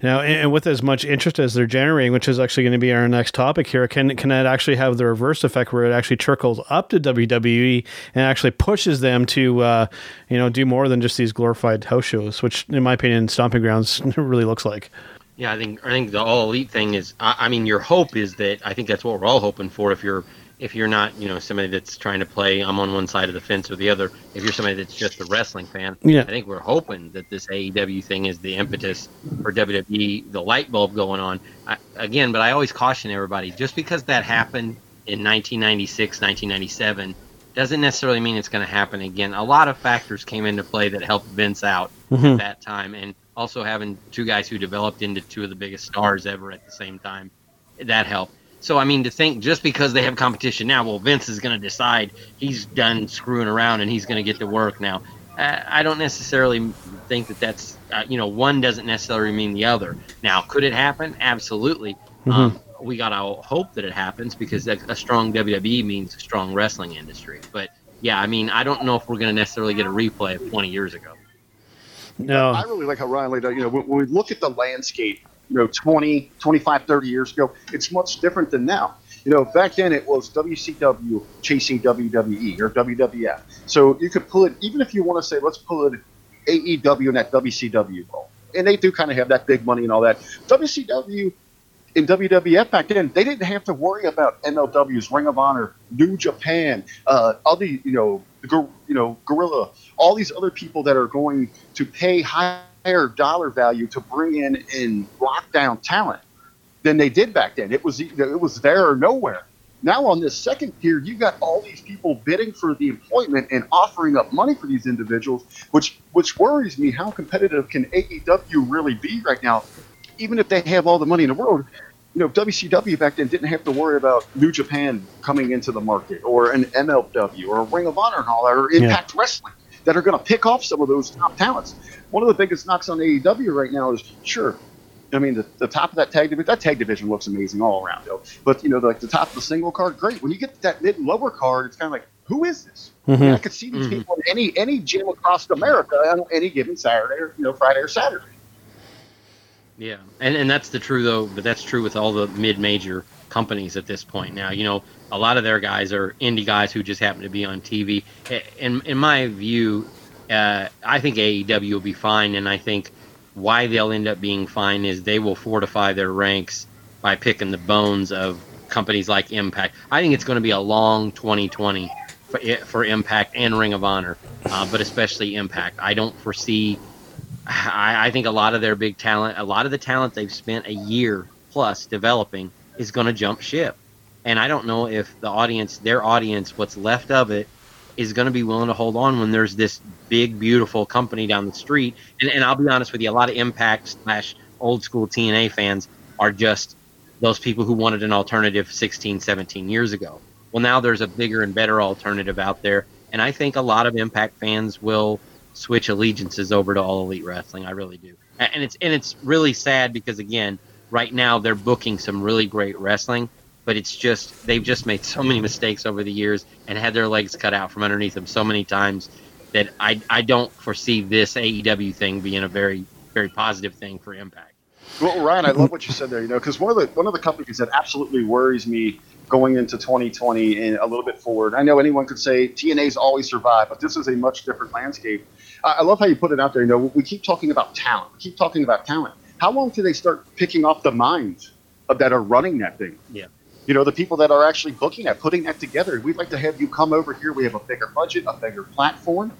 Know, and, and, with as much interest as they're generating, which is actually going to be our next topic here, can can that actually have the reverse effect where it actually trickles up to WWE and actually pushes them to, uh, you know, do more than just these glorified house shows, which, in my opinion, Stomping Grounds really looks like. Yeah, I think I think the all elite thing is. I, I mean, your hope is that I think that's what we're all hoping for. If you're if you're not, you know, somebody that's trying to play, I'm on one side of the fence or the other. If you're somebody that's just a wrestling fan, yeah. I think we're hoping that this AEW thing is the impetus for WWE, the light bulb going on. I, again, but I always caution everybody: just because that happened in 1996, 1997, doesn't necessarily mean it's going to happen again. A lot of factors came into play that helped Vince out mm-hmm. at that time, and also having two guys who developed into two of the biggest stars ever at the same time, that helped so I mean, to think just because they have competition now, well, Vince is going to decide he's done screwing around and he's going to get to work now. I don't necessarily think that that's uh, you know one doesn't necessarily mean the other. Now, could it happen? Absolutely. Mm-hmm. Um, we gotta hope that it happens because a strong WWE means a strong wrestling industry. But yeah, I mean, I don't know if we're going to necessarily get a replay of 20 years ago. No, I really like how Ryan laid out. You know, when we look at the landscape you know 20 25 30 years ago. It's much different than now. You know back then it was wcw chasing wwe or wwf so you could pull it even if you want to say let's pull it aew in that wcw role. And they do kind of have that big money and all that. Wcw in WWF back then, they didn't have to worry about MLW's Ring of Honor, New Japan, uh, other you know, you know, Guerrilla, all these other people that are going to pay high higher dollar value to bring in in lockdown talent than they did back then. It was it was there or nowhere. Now on this second tier, you got all these people bidding for the employment and offering up money for these individuals, which which worries me. How competitive can AEW really be right now? Even if they have all the money in the world, you know, WCW back then didn't have to worry about New Japan coming into the market or an MLW or a Ring of Honor and all that, or Impact yeah. Wrestling that are going to pick off some of those top talents. One of the biggest knocks on AEW right now is sure. I mean, the, the top of that tag division, that tag division looks amazing all around, though. But you know, the, like the top of the single card, great. When you get to that mid and lower card, it's kind of like, who is this? Mm-hmm. I, mean, I could see these mm-hmm. people in any any gym across America on any given Saturday or you know Friday or Saturday. Yeah, and and that's the true though, but that's true with all the mid major companies at this point now. You know, a lot of their guys are indie guys who just happen to be on TV. In in my view, uh, I think AEW will be fine, and I think why they'll end up being fine is they will fortify their ranks by picking the bones of companies like Impact. I think it's going to be a long 2020 for, for Impact and Ring of Honor, uh, but especially Impact. I don't foresee. I, I think a lot of their big talent, a lot of the talent they've spent a year plus developing, is going to jump ship and I don't know if the audience, their audience, what's left of it, is going to be willing to hold on when there's this big, beautiful company down the street. And, and I'll be honest with you, a lot of Impact slash old school TNA fans are just those people who wanted an alternative 16, 17 years ago. Well, now there's a bigger and better alternative out there. And I think a lot of Impact fans will switch allegiances over to All Elite Wrestling. I really do. And it's and it's really sad because again, right now they're booking some really great wrestling but it's just they've just made so many mistakes over the years and had their legs cut out from underneath them so many times that I I don't foresee this AEW thing being a very very positive thing for Impact. Well, Ryan, I love what you said there. You know, because one of the one of the companies that absolutely worries me going into 2020 and a little bit forward. I know anyone could say TNA's always survived, but this is a much different landscape. I, I love how you put it out there. You know, we keep talking about talent. We keep talking about talent. How long do they start picking off the minds of that are running that thing? Yeah you know, the people that are actually booking that, putting that together. We'd like to have you come over here. We have a bigger budget, a bigger platform.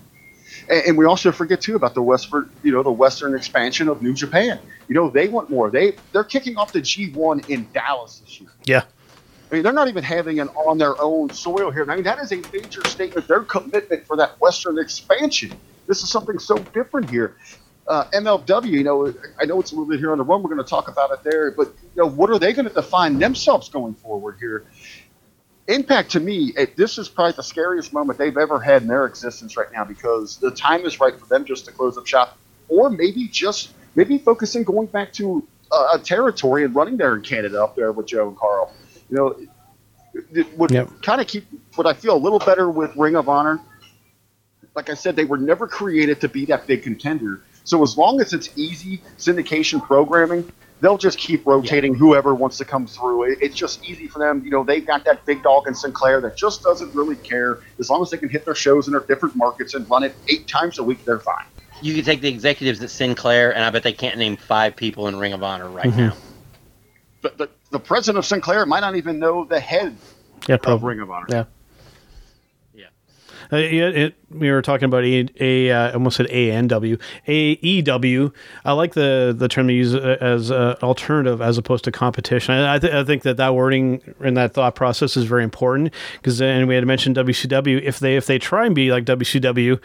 And, and we also forget too about the western, you know, the western expansion of New Japan. You know, they want more. They they're kicking off the G1 in Dallas this year. Yeah. I mean, they're not even having it on their own soil here. I mean, that is a major statement. Their commitment for that Western expansion. This is something so different here uh, MLW, you know, I know it's a little bit here on the run. We're going to talk about it there, but you know, what are they going to define themselves going forward here? Impact to me, it, this is probably the scariest moment they've ever had in their existence right now because the time is right for them just to close up shop, or maybe just maybe focusing going back to a, a territory and running there in Canada up there with Joe and Carl. You know, it would Yep. kind of keep what I feel a little better with Ring of Honor. Like I said, they were never created to be that big contender. So as long as it's easy syndication programming, they'll just keep rotating whoever wants to come through. It, it's just easy for them. You know, they've got that big dog in Sinclair that just doesn't really care. As long as they can hit their shows in their different markets and run it eight times a week, they're fine. You can take the executives at Sinclair, and I bet they can't name five people in Ring of Honor right Mm-hmm. now. The, the, the president of Sinclair might not even know the head Yeah, of. Ring of Honor. Yeah. Yeah. Uh, yeah, it, we were talking about a, a uh, almost said A N W A E W. I like the the term they use uh, as uh, alternative as opposed to competition. I, I, th- I think that that wording and that thought process is very important because then we had mentioned WCW. If they if they try and be like WCW,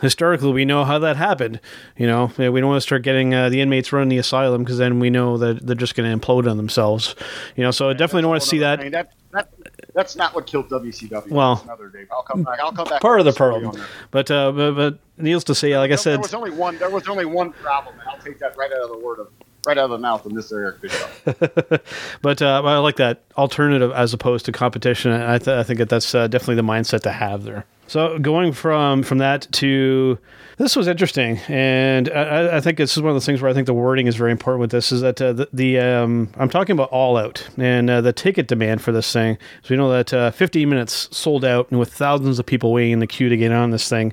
historically we know how that happened. You know, we don't want to start getting uh, the inmates running the asylum because then we know that they're just going to implode on themselves. You know, so I definitely don't want to see that. I mean, that, that that's not what killed WCW. Well- That's another day. I'll come back. I'll come back. Part of the problem, but, uh, but but needless to say, like I There- said, there was only one. There was only one problem. and I'll take that right out of the word of right out of the mouth Mr. Eric Bischoff. but uh, I like that alternative as opposed to competition. I, th- I think that that's uh, definitely the mindset to have there. So going from from that to this was interesting, and I, I think this is one of those things where I think the wording is very important with this. Is that uh, the, the um, I'm talking about All Out and uh, the ticket demand for this thing. So we know that uh, 15 minutes sold out, and with thousands of people waiting in the queue to get on this thing.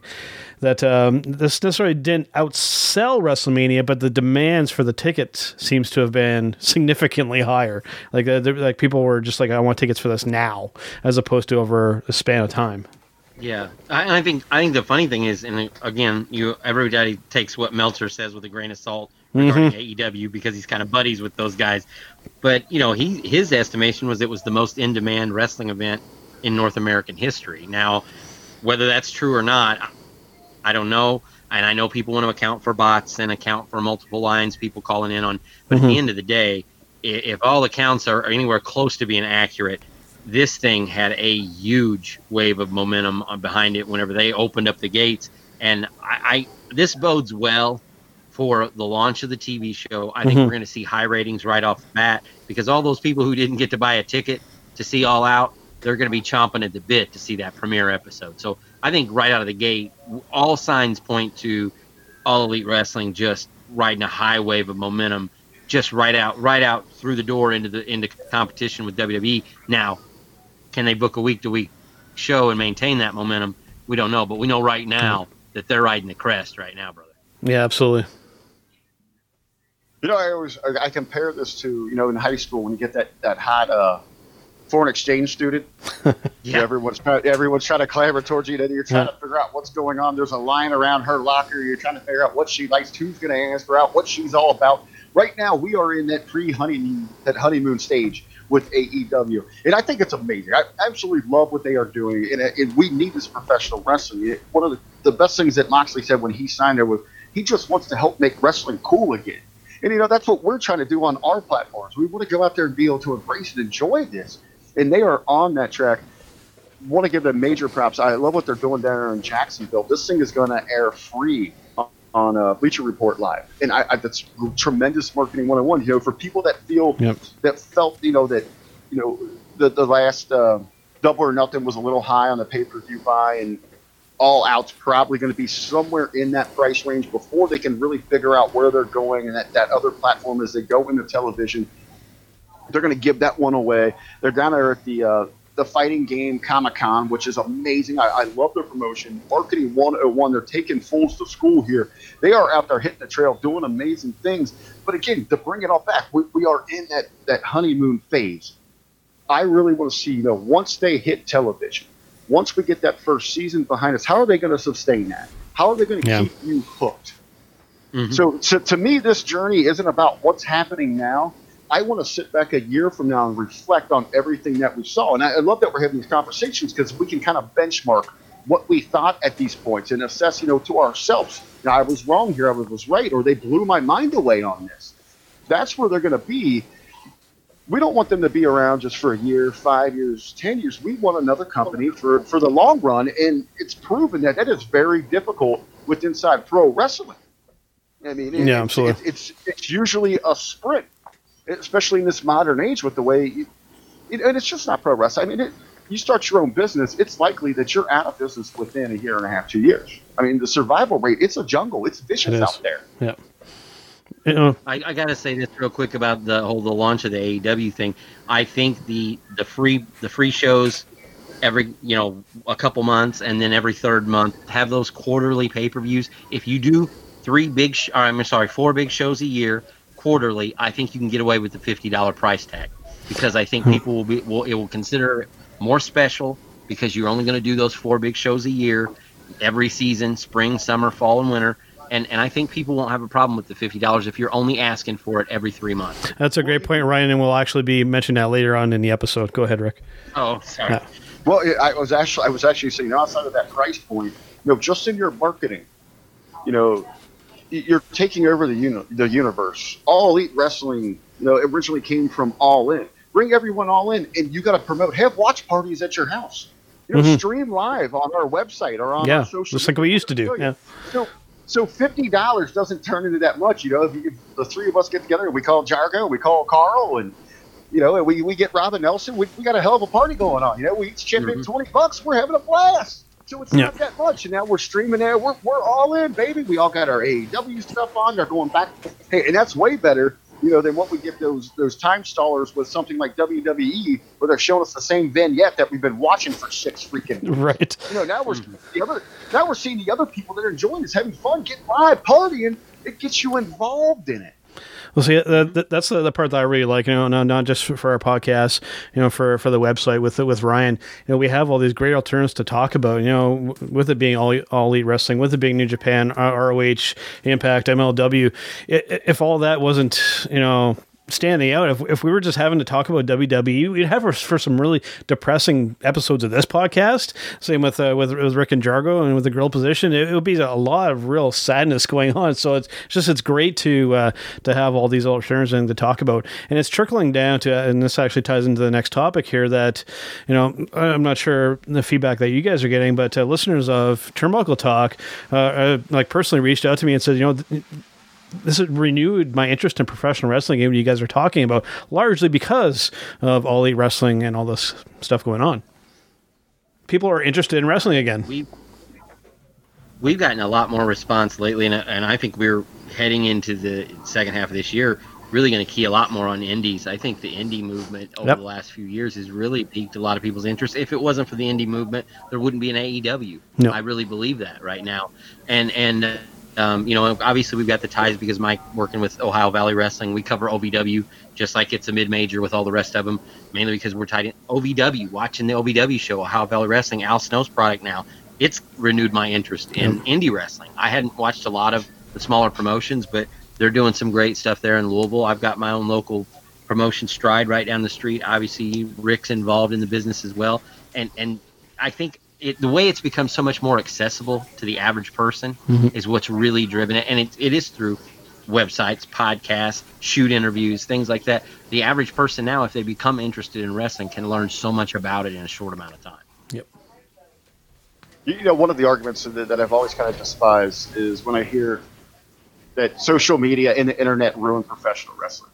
That um, this necessarily didn't outsell WrestleMania, but the demands for the tickets seems to have been significantly higher. Like, uh, like people were just like, "I want tickets for this now," as opposed to over a span of time. Yeah, I, I think I think the funny thing is, and again, you everybody takes what Meltzer says with a grain of salt regarding AEW because he's kind of buddies with those guys. But you know, he his estimation was it was the most in demand wrestling event in North American history. Now, whether that's true or not, I don't know. And I know people want to account for bots and account for multiple lines people calling in on. But at the end of the day, if all accounts are anywhere close to being accurate, this thing had a huge wave of momentum behind it whenever they opened up the gates. And I, I this bodes well for the launch of the TV show. I think Mhm. we're going to see high ratings right off the bat because all those people who didn't get to buy a ticket to see All Out, they're going to be chomping at the bit to see that premiere episode. So I think right out of the gate, all signs point to All Elite Wrestling just riding a high wave of momentum, just right out, right out through the door into the into competition with WWE. Now, can they book a week to week show and maintain that momentum? We don't know, but we know right now that they're riding the crest right now, brother. Yeah, absolutely. You know, I always I I compare this to you know in high school when you get that that hot uh, foreign exchange student. Yeah. Everyone's trying, everyone's trying to clamber towards you, and you're trying Yeah. to figure out what's going on. There's a line around her locker. You're trying to figure out what she likes, who's going to ask her out, what she's all about. Right now, we are in that pre-honeymoon, that honeymoon stage with AEW, and I think it's amazing. I absolutely love what they are doing, and, uh, and we need this professional wrestling. It- One of the, the best things that Moxley said when he signed there was he just wants to help make wrestling cool again. And you know that's what we're trying to do on our platforms. We want to go out there and be able to embrace and enjoy this, and they are on that track want to give them major props. I love what they're doing down there in Jacksonville. This thing is going to air free on, on uh, Bleacher Report Live, and I, I, that's tremendous marketing 101. You know, for people that feel Yep. that felt, you know, that you know the the last uh, Double or Nothing was a little high on the pay per view buy, and All Out's probably going to be somewhere in that price range before they can really figure out where they're going and that, that other platform as they go into television. They're going to give that one away. They're down there at the uh, the fighting game Comic Con, which is amazing. I, I love their promotion. Marketing 101. They're taking fools to school here. They are out there hitting the trail, doing amazing things. But again, to bring it all back, we, we are in that, that honeymoon phase. I really want to see, you know, once they hit television, once we get that first season behind us, how are they going to sustain that? How are they going to Yeah. keep you hooked? Mhm. So, so to me, this journey isn't about what's happening now. I want to sit back a year from now and reflect on everything that we saw. And I, I love that we're having these conversations because we can kind of benchmark what we thought at these points and assess, you know, to ourselves. Now, I was wrong here, I was right, or they blew my mind away on this. That's where they're going to be. We don't want them to be around just for a year, five years, ten years. We want another company for, for the long run, and it's proven that that is very difficult with inside pro wrestling. I mean, it- Yeah, absolutely. It's, it's it's usually a sprint, especially in this modern age with the way you, it, and it's just not pro wrestling. I mean, it, you start your own business, it's likely that you're out of business within a year and a half, two years. I mean, the survival rate, it's a jungle. It's vicious It is. out there. Yeah. You know, I, I got to say this real quick about the whole the launch of the AEW thing. I think the the free the free shows every you know a couple months and then every third month have those quarterly pay per views. If you do three big, sh- or, I'm sorry, four big shows a year quarterly, I think you can get away with the fifty dollar price tag because I think hmm. people will be will it will consider it more special because you're only going to do those four big shows a year every season, spring, summer, fall, and winter. And, and I think people won't have a problem with the fifty dollars if you're only asking for it every three months. that's a great point, Ryan, and we'll actually be mentioning that later on in the episode. Go ahead, Rick. Oh, sorry. Yeah. Well, I was actually I was actually saying outside of that price point, you know, just in your marketing, you know, y- you're taking over the uni- the universe. All Elite Wrestling, you know, originally came from All In. Bring everyone all in, and you got to promote. Have watch parties at your house. You know, Mhm. stream live on our website or on Yeah, our social. just like we used to do. Yeah. So, so fifty dollars doesn't turn into that much, you know. If, you, if the three of us get together, we call Jargo, we call Carl, and you know, and we, we get Robin Nelson. We, we got a hell of a party going on. You know, we each chip in Mhm. twenty bucks. We're having a blast. So it's Yeah. not that much, and now we're streaming there. We're, we're all in, baby. We all got our AEW stuff on. They're going back, hey, and that's way better, you know, than what we get those those time stallers with something like WWE, where they're showing us the same vignette that we've been watching for six freaking Right. you know, now we're hmm. the other. Now we're seeing the other people that are enjoying this, having fun, getting live, partying. It gets you involved in it. Well, see, that, that, that's the, the part that I really like. You know, not, just for, our podcast, you know, for, for the website with with Ryan. You know, we have all these great alternatives to talk about. You know, with it being all all elite wrestling, with it being New Japan, ROH, Impact, MLW. If all that wasn't, you know. Standing out. If, if we were just having to talk about WWE, we'd have for, for some really depressing episodes of this podcast. Same with uh, with, with Rick and Jargo and with the grill position. It, it would be a lot of real sadness going on. So it's just it's great to uh, to have all these alternatives and to talk about, and it's trickling down to. And this actually ties into the next topic here. That you know, I'm not sure the feedback that you guys are getting, but uh, listeners of Turnbuckle Talk, uh, uh, like personally reached out to me and said, you know. Th- this has renewed my interest in professional wrestling game you guys are talking about, largely because of all elite wrestling and all this stuff going on. People are interested in wrestling again. We've, we've gotten a lot more response lately, and, and I think we're heading into the second half of this year. Really going to key a lot more on indies. I think the indie movement over Yep. the last few years has really piqued a lot of people's interest. If it wasn't for the indie movement, there wouldn't be an AEW. No. I really believe that right now. And and uh, um, you know, obviously we've got the ties because Mike working with Ohio Valley Wrestling, we cover OVW just like it's a mid major with all the rest of them. Mainly because we're tied in OVW, watching the OVW show, Ohio Valley Wrestling, Al Snow's product now. It's renewed my interest in indie wrestling. I hadn't watched a lot of the smaller promotions, but they're doing some great stuff there in Louisville. I've got my own local promotion stride right down the street. Obviously, Rick's involved in the business as well, and and I think it, the way it's become so much more accessible to the average person mm-hmm. is what's really driven it, and it, it is through websites, podcasts, shoot interviews, things like that. The average person now, if they become interested in wrestling, can learn so much about it in a short amount of time. Yep. You you know, one of the arguments that, that I've always kind of despised is when I hear that social media and the internet ruin professional wrestling.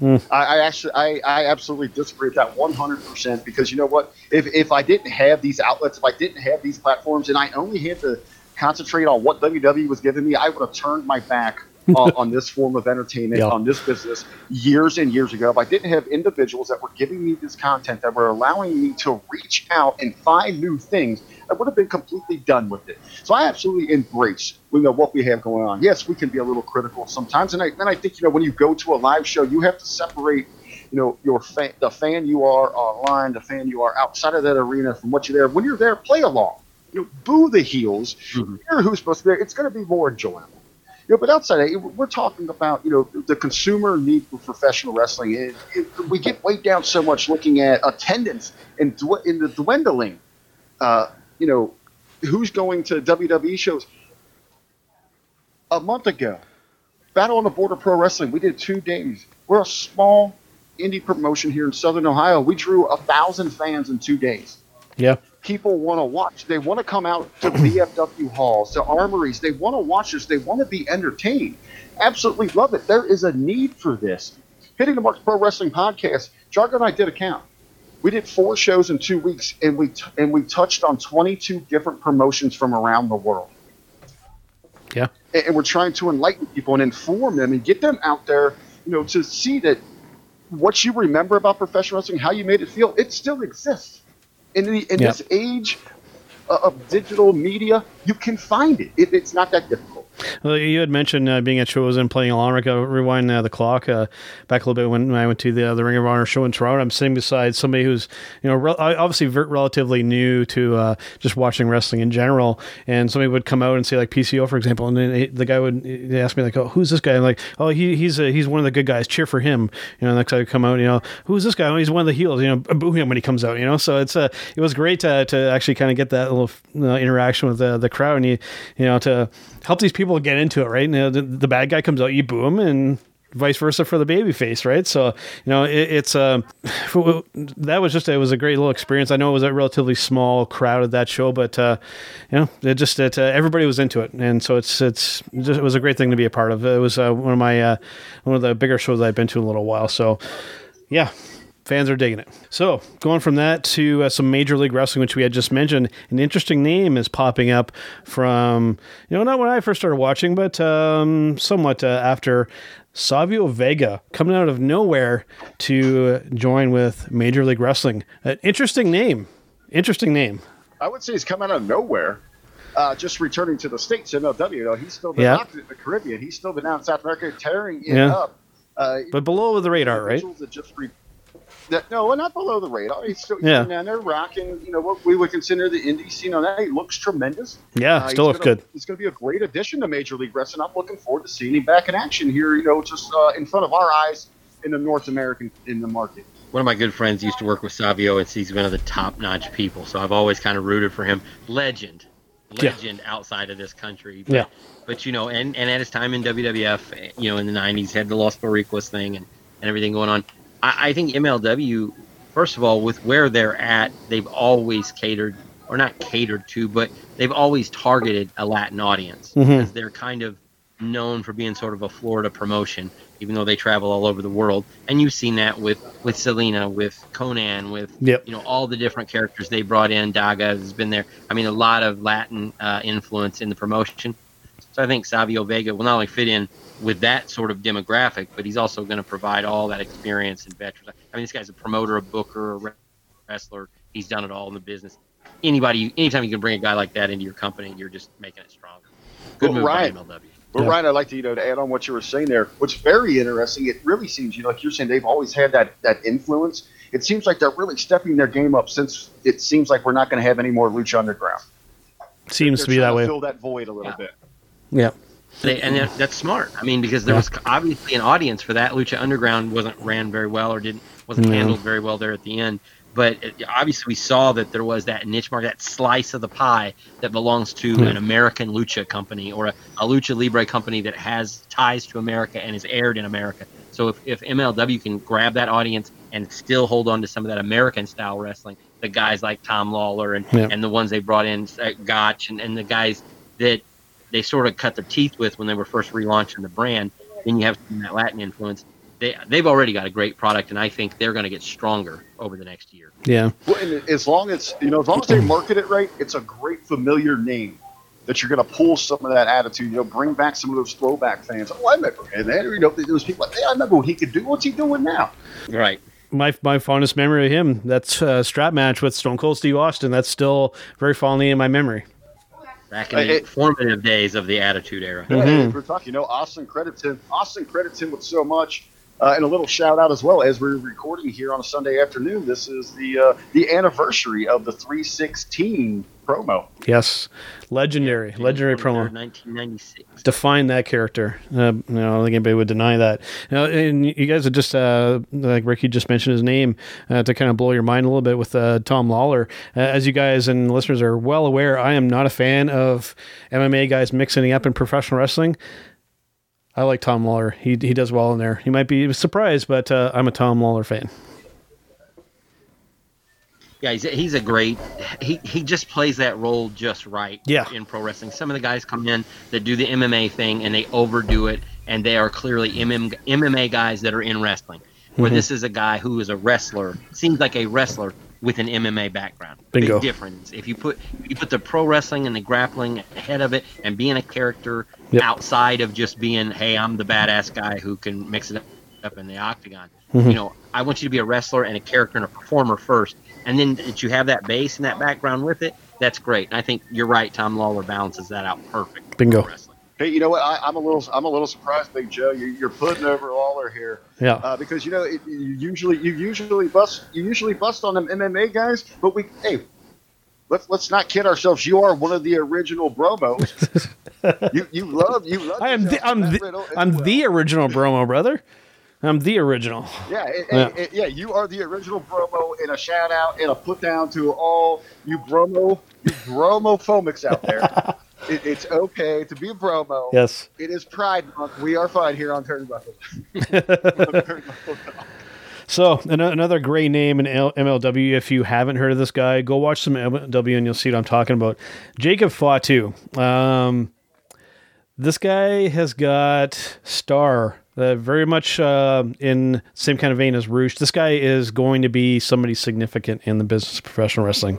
Mm. I, I actually, I, I absolutely disagree with that 100% because you know what? If, if I didn't have these outlets, if I didn't have these platforms, and I only had to concentrate on what WWE was giving me, I would have turned my back on, on this form of entertainment, Yeah. on this business years and years ago. If I didn't have individuals that were giving me this content, that were allowing me to reach out and find new things, I would have been completely done with it. So I absolutely embrace you know what we have going on. Yes, we can be a little critical sometimes, and I and I think you know when you go to a live show, you have to separate you know your fan, the fan you are online, the fan you are outside of that arena from what you're there. When you're there, play along. You know, boo the heels. Mhm. Hear who's supposed to be there. It's going to be more enjoyable. You know, but outside, of it, we're talking about you know the consumer need for professional wrestling. It, it, we get weighed down so much looking at attendance and dw- in the dwindling. Uh, you know, who's going to WWE shows? A month ago, Battle on the Border Pro Wrestling, we did two days. We're a small indie promotion here in Southern Ohio. We drew a thousand fans in two days Yeah. people want to watch. They want to come out to VFW halls, to armories. They want to watch this. They want to be entertained. Absolutely love it. There is a need for this. Hitting the Marks Pro Wrestling Podcast, Jargo and I did a count. We did four shows in two weeks, and we t- and we touched on 22 different promotions from around the world. Yeah. And, and we're trying to enlighten people and inform them and get them out there, you know, to see that what you remember about professional wrestling, how you made it feel, it still exists. In, the, in Yeah. this age uh, of digital media, you can find it. it it's not that difficult. Well, you had mentioned uh, being at shows and playing along. Rick, uh, rewind uh, the clock uh, back a little bit when I went to the uh, the Ring of Honor show in Toronto. I'm sitting beside somebody who's you know re- obviously ver- relatively new to uh, just watching wrestling in general, and somebody would come out and say like PCO for example, and then he- the guy would ask me like, "Oh, who's this guy?" I'm like, "Oh, he, he's uh, he's one of the good guys. Cheer for him." You know, next would come out, you know, "Who's this guy?" Oh, he's one of the heels. You know, boo him when he comes out. You know, so it's uh, it was great to to actually kind of get that little uh, interaction with the the crowd and you you know to help these people get into it, right? You know, the, the bad guy comes out, you boo him, and vice versa for the baby face, right? So you know, it, it's um, that was just it was a great little experience. I know it was a relatively small crowd at that show, but uh, you know, it just it, uh, everybody was into it, and so it's it's just, it was a great thing to be a part of. It was uh, one of my uh, one of the bigger shows I've been to in a little while. So yeah, fans are digging it. So, going from that to uh, some Major League Wrestling, which we had just mentioned, an interesting name is popping up from, you know, not when I first started watching, but um, somewhat uh, after Savio Vega coming out of nowhere to join with Major League Wrestling. An interesting name. Interesting name. I would say he's come out of nowhere. Uh, just returning to the states, MLW. He's still been Yeah. out in the Caribbean. He's still been out in South America, tearing it Yeah. up. Uh, But below the radar, right? That just re- that, no, well, not below the radar. He's still Yeah. yeah. they're rocking. You know what we would consider the indie scene on that. He looks tremendous. Yeah, Uh, still looks gonna- good. He's going to be a great addition to Major League Wrestling. I'm looking forward to seeing him back in action here. You know, just uh, in front of our eyes in the North American in the market. One of my good friends used to work with Savio, and he's one of the top-notch people. So I've always kind of rooted for him. Legend, Yeah. legend outside of this country. But, Yeah. But you know, and, and at his time in WWF, you know, in the '90s, had the Los Boricuas thing and, and everything going on. I, I think MLW, first of all, with where they're at, they've always catered, or not catered to, but they've always targeted a Latin audience Mhm. because they're kind of known for being sort of a Florida promotion, even though they travel all over the world. And you've seen that with with Salina, with Konnan, with Yep. you know all the different characters they brought in. Daga has been there. I mean, a lot of Latin uh, influence in the promotion. So I think Savio Vega will not only fit in with that sort of demographic, but he's also going to provide all that experience and veterans. I mean, this guy's a promoter, a booker, a wrestler. He's done it all in the business. Anybody, anytime you can bring a guy like that into your company, you're just making it stronger. Good Well, move Ryan, by MLW. But Yeah. Ryan, I'd like to you know to add on what you were saying there. What's very interesting, it really seems you know like you're saying they've always had that that influence. It seems like they're really stepping their game up since it seems like we're not going to have any more Lucha Underground. Seems They're to be trying that way. Fill that void a little Yeah. bit. Yeah. They, and that, that's smart. I mean, because there Yeah. was obviously an audience for that. Lucha Underground wasn't ran very well or didn't wasn't No. handled very well there at the end. But it, obviously, we saw that there was that niche market, that slice of the pie that belongs to Yeah. an American lucha company or a, a lucha libre company that has ties to America and is aired in America. So if, if MLW can grab that audience and still hold on to some of that American style wrestling, the guys like Tom Lawlor and, Yeah. and the ones they brought in, uh, Gotch, and, and the guys that they sort of cut their teeth with when they were first relaunching the brand. Then you have that Latin influence. They they've already got a great product, and I think they're going to get stronger over the next year. Yeah. Well, and as long as you know, as long as they market it right, it's a great familiar name that you're going to pull some of that attitude. You know, bring back some of those throwback fans. Oh, I remember, and then you know, those people like, hey, I remember what he could do. What's he doing now? Right. my my fondest memory of him that's uh, strap match with Stone Cold Steve Austin. That's still very fondly in my memory. Back in the hey. formative days of the Attitude Era. Hey, if mm-hmm. we're talking, you know, Austin credits him. Austin credits him with so much. Uh, and a little shout out as well as we're recording here on a Sunday afternoon. This is the uh, the anniversary of the 316 promo. Yes, legendary, legendary promo. 1996. Define that character. Uh, you know, I don't think anybody would deny that. Now, and you guys have just uh, like Ricky just mentioned his name uh, to kind of blow your mind a little bit with uh, Tom Lawlor. Uh, as you guys and listeners are well aware, I am not a fan of MMA guys mixing up in professional wrestling. I like Tom Lawlor. He he does well in there. You might be surprised, but uh, I'm a Tom Lawlor fan. Yeah, he's a, he's a great. He he just plays that role just right. Yeah. In pro wrestling, some of the guys come in that do the MMA thing and they overdo it, and they are clearly MM, MMA guys that are in wrestling. where this is a guy who is a wrestler, seems like a wrestler with an MMA background. Bingo. Big difference. If you put you put the pro wrestling and the grappling ahead of it, and being a character Yep. outside of just being, hey, I'm the badass guy who can mix it up in the octagon. Mm-hmm. You know, I want you to be a wrestler and a character and a performer first, and then that you have that base and that background with it. That's great. And I think you're right. Tom Lawlor balances that out perfect. Bingo. Hey, you know what? I, I'm a little, I'm a little surprised, Big Joe. You, you're putting over Lawlor here, Yeah. uh, because you know it, you usually, you usually bust, you usually bust on them MMA guys. But we, hey, let's let's not kid ourselves. You are one of the original Bromos. you you love you love. I am the, I'm the, I'm well. the original Bromo brother. I'm the original. Yeah, it, Yeah. it- yeah, you are the original Bromo, and a shout out and a put down to all you Bromo, you Bromophobics out there. it, it's okay to be a Bromo. Yes. It is Pride Month. We are fine here on Turnbuckle. So an- another great name in L- MLW. If you haven't heard of this guy, go watch some MLW and you'll see what I'm talking about. Jacob Fatu. Um, this guy has got star. Uh, very much uh, in same kind of vein as Roosh. This guy is going to be somebody significant in the business of professional wrestling.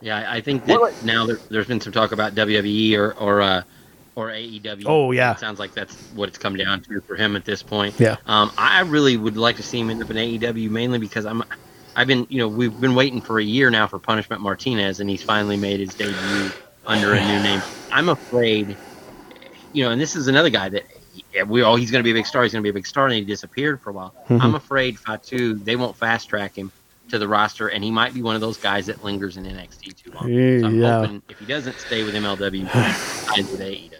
Yeah, I I think that Well, now there, there's been some talk about WWE or or uh, or AEW. Oh, yeah. it sounds like that's what it's come down to for him at this point. Yeah. Um, I really would like to see him end up in AEW mainly because I'm, I've been you know we've been waiting for a year now for Punishment Martinez and he's finally made his debut under a new name. I'm afraid, you know, and this is another guy that. Yeah, we all he's going to be a big star. He's going to be a big star, and he disappeared for a while. Mm-hmm. I'm afraid Fatu they won't fast track him to the roster, and he might be one of those guys that lingers in NXT too long. So I'm Yeah. hoping if he doesn't stay with MLW, he signs with AEW.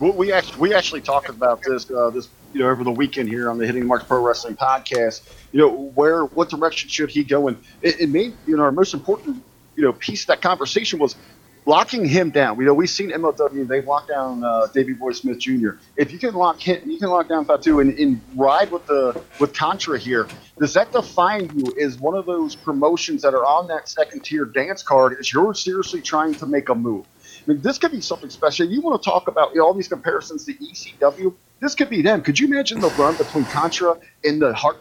Well, we actually we actually talked about this uh, this you know over the weekend here on the Hitting Marks Pro Wrestling podcast. You know where what direction should he go? And it, it made you know our most important you know piece of that conversation was locking him down. You know we've seen MLW they've locked down uh, Davey Boy Smith Jr. If you can lock him, you can lock down Fatu and, and ride with the with Contra here. Does that define you as one of those promotions that are on that second tier dance card? As you're seriously trying to make a move? I mean, this could be something special. You want to talk about you know, all these comparisons to ECW? This could be them. Could you imagine the run between Contra and the Hart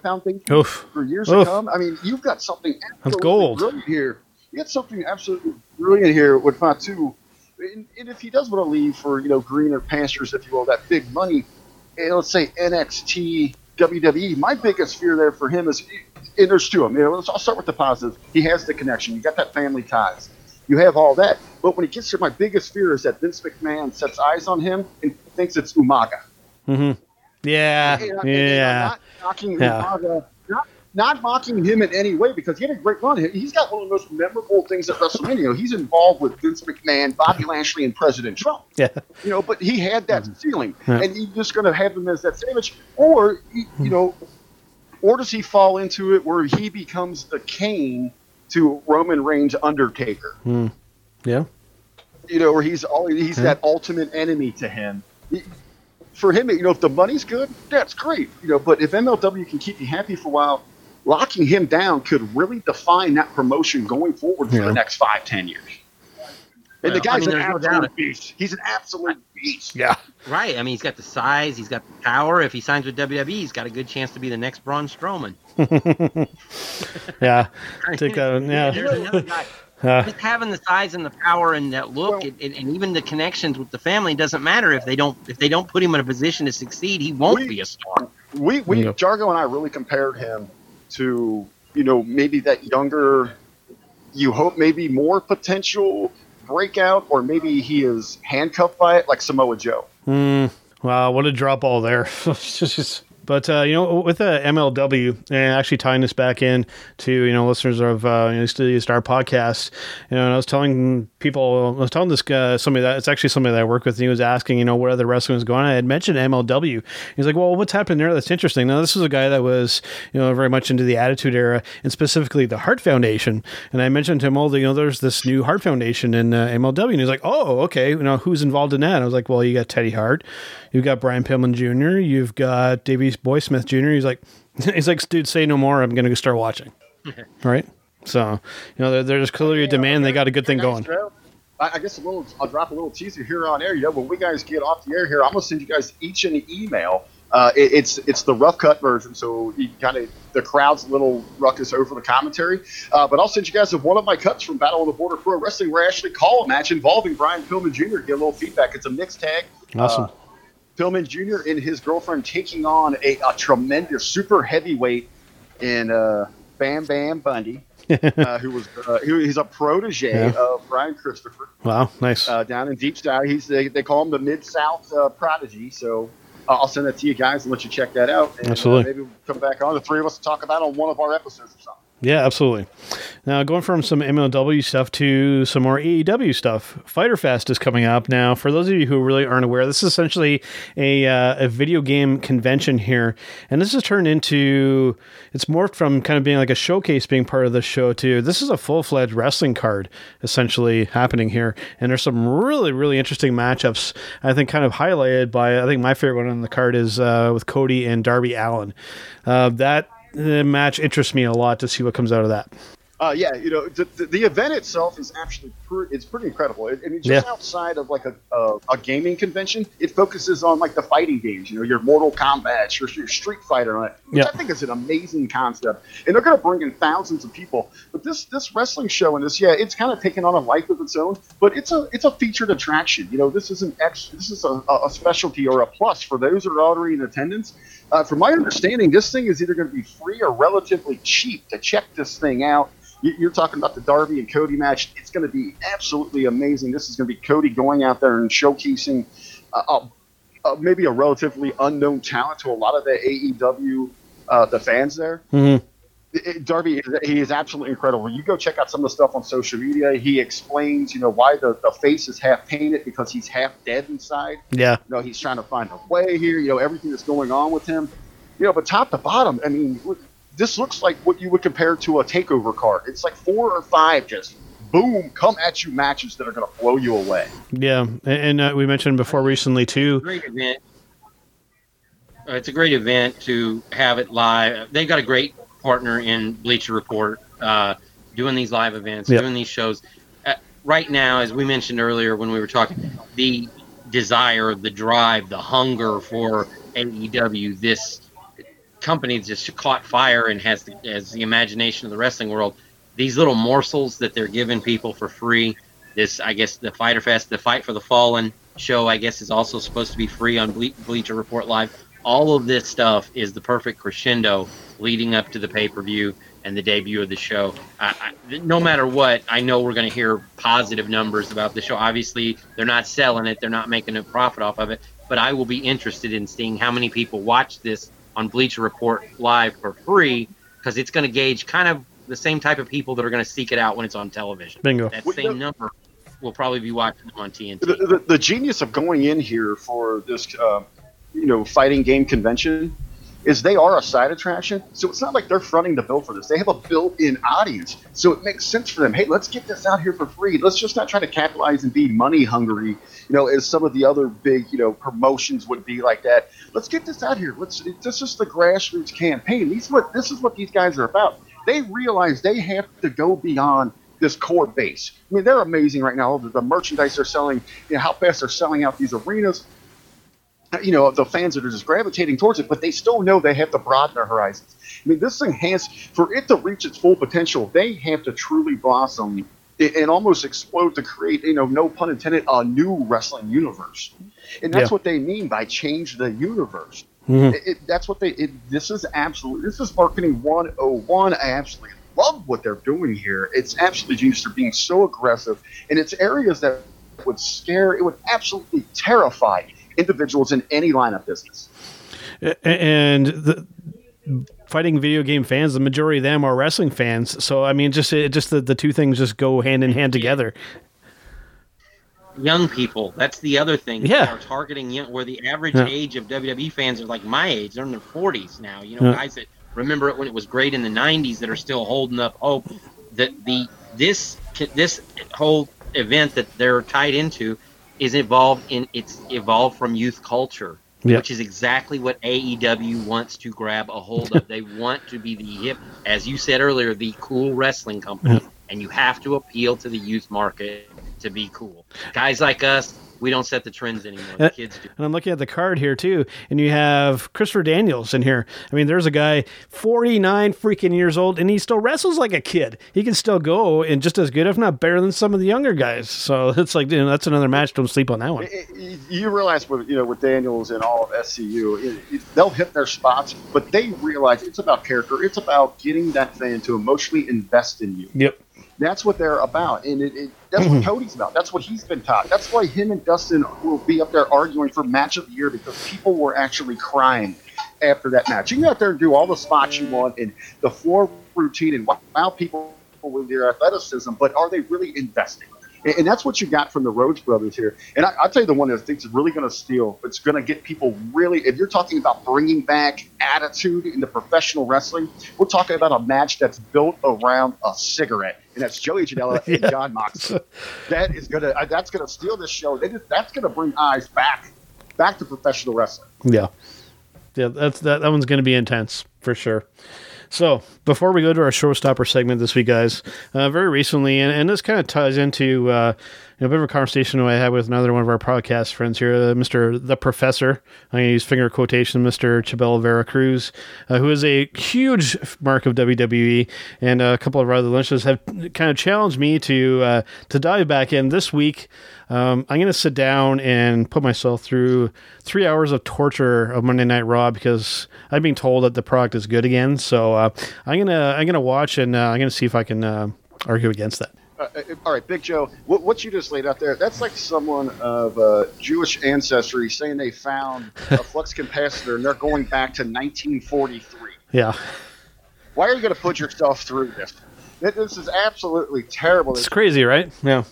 Oof. for years Oof. to come? I mean, you've got something absolutely gold. brilliant here. You got something absolutely brilliant here with Fatu. And, and if he does want to leave for you know greener pastures, if you will, that big money, and let's say NXT, WWE, my biggest fear there for him is, and there's two of them. You know, let's- I'll start with the positive. He has the connection. You got that family ties. You have all that. But when he gets here, my biggest fear is that Vince McMahon sets eyes on him and thinks it's Umaga. Mm-hmm. Yeah. And- and Yeah. not knocking Yeah. Umaga, not, mocking him in any way because he had a great run. He's got one of the most memorable things at WrestleMania. He's involved with Vince McMahon, Bobby Lashley, and President Trump. Yeah. You know, but he had that mm-hmm. ceiling, Yeah. and you're just going to have him as that sandwich, or you you know, or does he fall into it where he becomes the Kane to Roman Reigns' Undertaker? Hmm. Yeah. you know, where he's all he's that ultimate enemy to him. He- For him, you know, if the money's good, that's great. You know, but if MLW can keep you happy for a while, locking him down could really define that promotion going forward for Yeah. the next five, ten years. And the Well, I guy's mean, an there's no absolute beast. He's an absolute beast. Yeah. Right. I mean, he's got the size, he's got the power. If he signs with WWE, he's got a good chance to be the next Braun Strowman. Yeah. Take that. There's Yeah. another guy. Uh, Just having the size and the power and that look, Well- and, and, and even the connections with the family doesn't matter if they don't if they don't put him in a position to succeed. He won't We- be a star. We we Yeah. Jargo and I really compared him to you know maybe that younger. You hope maybe more potential breakout, or maybe he is handcuffed by it, like Samoa Joe. Hmm. Wow, what a drop all there. but uh, you know, with the MLW, and actually tying this back in to you know listeners of uh, you know, Studio Star podcast, you know, and I was telling people, I was telling this guy somebody that it's actually somebody that I work with, and he was asking, you know, what other wrestling was going on. I had mentioned MLW. He's like, well, what's happening there? That's interesting. Now, this is a guy that was you know very much into the Attitude Era and specifically the Hart Foundation, and I mentioned to him, well, you know, there's this new Hart Foundation in uh, MLW, and he's like, oh, okay, you know, who's involved in that? And I was like, well, you got Teddy Hart, you've got Brian Pillman Jr., you've got Davey Boy Smith Jr. He's like, he's like, dude, say no more. I'm gonna go start watching. right. So you know, there's clearly a demand. They got a good thing going. I, I guess a little. I'll drop a little teaser here on air. You know, when we guys get off the air here, I'm gonna send you guys each an email Uh, it, it's it's the rough cut version, so you kind of the crowd's a little ruckus over the commentary. Uh, but I'll send you guys one of my cuts from Battle of the Border Pro Wrestling, where I actually call a match involving Brian Pillman Jr. Get a little feedback. It's a mixed tag. Awesome. Uh, Pillman Jr. and his girlfriend taking on a, a tremendous super heavyweight in uh, Bam Bam Bundy, uh, who was uh, who, he's a protege Yeah. of Brian Christopher Wow, nice. uh, down in Deep South. He's they, they call him the Mid South uh, prodigy. So uh, I'll send that to you guys and let you check that out. And, Absolutely. maybe we'll come back on the three of us to talk about it on one of our episodes or something. Yeah, absolutely. Now, going from some MLW stuff to some more AEW stuff, Fighter Fest is coming up. Now, for those of you who really aren't aware, this is essentially a, uh, a video game convention here. And this has turned into, it's morphed from kind of being like a showcase being part of the show to this is a full fledged wrestling card essentially happening here. And there's some really, really interesting matchups, I think, kind of highlighted by, I think my favorite one on the card is uh, with Cody and Darby Allin. Uh, that uh, match interests me a lot to see what comes out of that. Uh, yeah, you know, the, the, the event itself is actually it's pretty incredible. I mean, just Yeah. outside of like a, a, a gaming convention, it focuses on like the fighting games. You know, your Mortal Kombat, your, your Street Fighter, on it, which Yeah. I think is an amazing concept. And they're going to bring in thousands of people. But this this wrestling show and this, yeah, it's kind of taken on a life of its own. But it's a it's a featured attraction. You know, this is an ex this is a, a specialty or a plus for those that are already in attendance. Uh, from my understanding, this thing is either going to be free or relatively cheap to check this thing out. You- You're talking about the Darby and Cody match. It's going to be absolutely amazing. This is going to be Cody going out there and showcasing uh, uh, uh, maybe a relatively unknown talent to a lot of the AEW uh, the fans there. Mm-hmm. It- Darby, he is absolutely incredible. You go check out some of the stuff on social media. He explains, you know, why the, the face is half painted because he's half dead inside Yeah, you know, he's trying to find a way here, you know, everything that's going on with him. You know, but top to bottom, I mean, this looks like what you would compare to a takeover card. It's like four or five just boom, come at you matches that are going to blow you away. yeah, and, and uh, we mentioned before recently too. great event. Uh, It's a great event to have it live. They've got a great partner in Bleacher Report, uh, doing these live events, Yep. doing these shows. Uh, right now, as we mentioned earlier when we were talking, the desire, the drive, the hunger for AEW, this company just caught fire and has the, has the imagination of the wrestling world. These little morsels that they're giving people for free. This, I guess, the Fighter Fest, the Fight for the Fallen show, I guess, is also supposed to be free on Ble- Bleacher Report Live. All of this stuff is the perfect crescendo leading up to the pay per view and the debut of the show. I, I, no matter what, I know we're going to hear positive numbers about the show. Obviously, they're not selling it, they're not making a profit off of it, but I will be interested in seeing how many people watch this on Bleacher Report Live for free because it's going to gauge kind of the same type of people that are going to seek it out when it's on television. Bingo. That Well, same no- number will probably be watching them on TNT. The, the, the genius of going in here for this, uh, you know, fighting game convention is they are a side attraction. So it's not like they're fronting the bill for this. They have a built-in audience. So it makes sense for them. Hey, let's get this out here for free. Let's just not try to capitalize and be money hungry, you know, as some of the other big, you know, promotions would be like that. Let's get this out here. Let's. This is the grassroots campaign. These what this is what these guys are about. They realize they have to go beyond this core base. I mean, they're amazing right now. The, the merchandise they're selling, you know, how fast they're selling out these arenas. You know, the fans that are just gravitating towards it, but they still know they have to broaden their horizons. I mean, this thing has, for it to reach its full potential, they have to truly blossom and almost explode to create, you know, no pun intended, a new wrestling universe. And that's Yeah. what they mean by change the universe. Mhm. It, it- that's what they. It, this is absolutely. This is marketing 101. I absolutely love what they're doing here. It's absolutely genius. They're being so aggressive, and it's areas that would scare. It would absolutely terrify individuals in any line of business. And the fighting video game fans, the majority of them are wrestling fans. So I mean, just it, just the, the two things just go hand in hand together. young people. That's the other thing. Yeah, are targeting young, where the average Yeah. age of WWE fans are like my age. They're in their 40s now. You know, Yeah. guys that remember it when it was great in the 90s that are still holding up hope that the this this whole event that they're tied into is evolved in it's evolved from youth culture. Yeah. Which is exactly what AEW wants to grab a hold of. they want to be the hip, as you said earlier, the cool wrestling company, and you have to appeal to the youth market to be cool. Guys like us we don't set the trends anymore. The Uh, kids do. And I'm looking at the card here too, and you have Christopher Daniels in here. I mean, there's a guy 49 freaking years old, and he still wrestles like a kid. He can still go and just as good, if not better, than some of the younger guys. So it's like, you know, that's another match. Don't sleep on that one. It- it- you realize with you know with Daniels and all of SCU, it, it, they'll hit their spots, but they realize it's about character. It's about getting that fan to emotionally invest in you. Yep. That's what they're about, and it, it, that's what mm-hmm. Cody's about. That's what he's been taught. That's why him and Dustin will be up there arguing for match of the year because people were actually crying after that match. You can go out there and do all the spots you want and the floor routine and wow people with your athleticism, but are they really investing? And, and that's what you got from the Rhodes brothers here. And I, I'll tell you the one that I think is really going to steal. It's going to get people really. If you're talking about bringing back attitude into professional wrestling, we're talking about a match that's built around a cigarette, and that's Joey Janela and Jon Moxley. That is gonna. uh, That's gonna steal this show. Is, that's gonna bring eyes back, back to professional wrestling. Yeah. Yeah, that's that, that one's going to be intense for sure. So, before we go to our showstopper segment this week, guys, uh, very recently, and, and this kind of ties into uh, a bit of a conversation I had with another one of our podcast friends here, uh, Mr. The Professor. I'm going to use finger quotation, Mr. Chabelo Vera Cruz, uh, who is a huge mark of WWE, and a couple of other lunches have kind of challenged me to uh, to dive back in this week. Um, I'm going to sit down and put myself through three hours of torture of Monday Night Raw because I've been told that the product is good again. So uh, I'm gonna I'm gonna watch and uh, I'm gonna see if I can uh, argue against that. Uh, uh, all right, Big Joe, what, what you just laid out there—that's like someone of uh, Jewish ancestry saying they found a flux capacitor and they're going back to 1943. Yeah, Why are you going to put yourself through this? This is absolutely terrible. it's crazy, right? Yeah,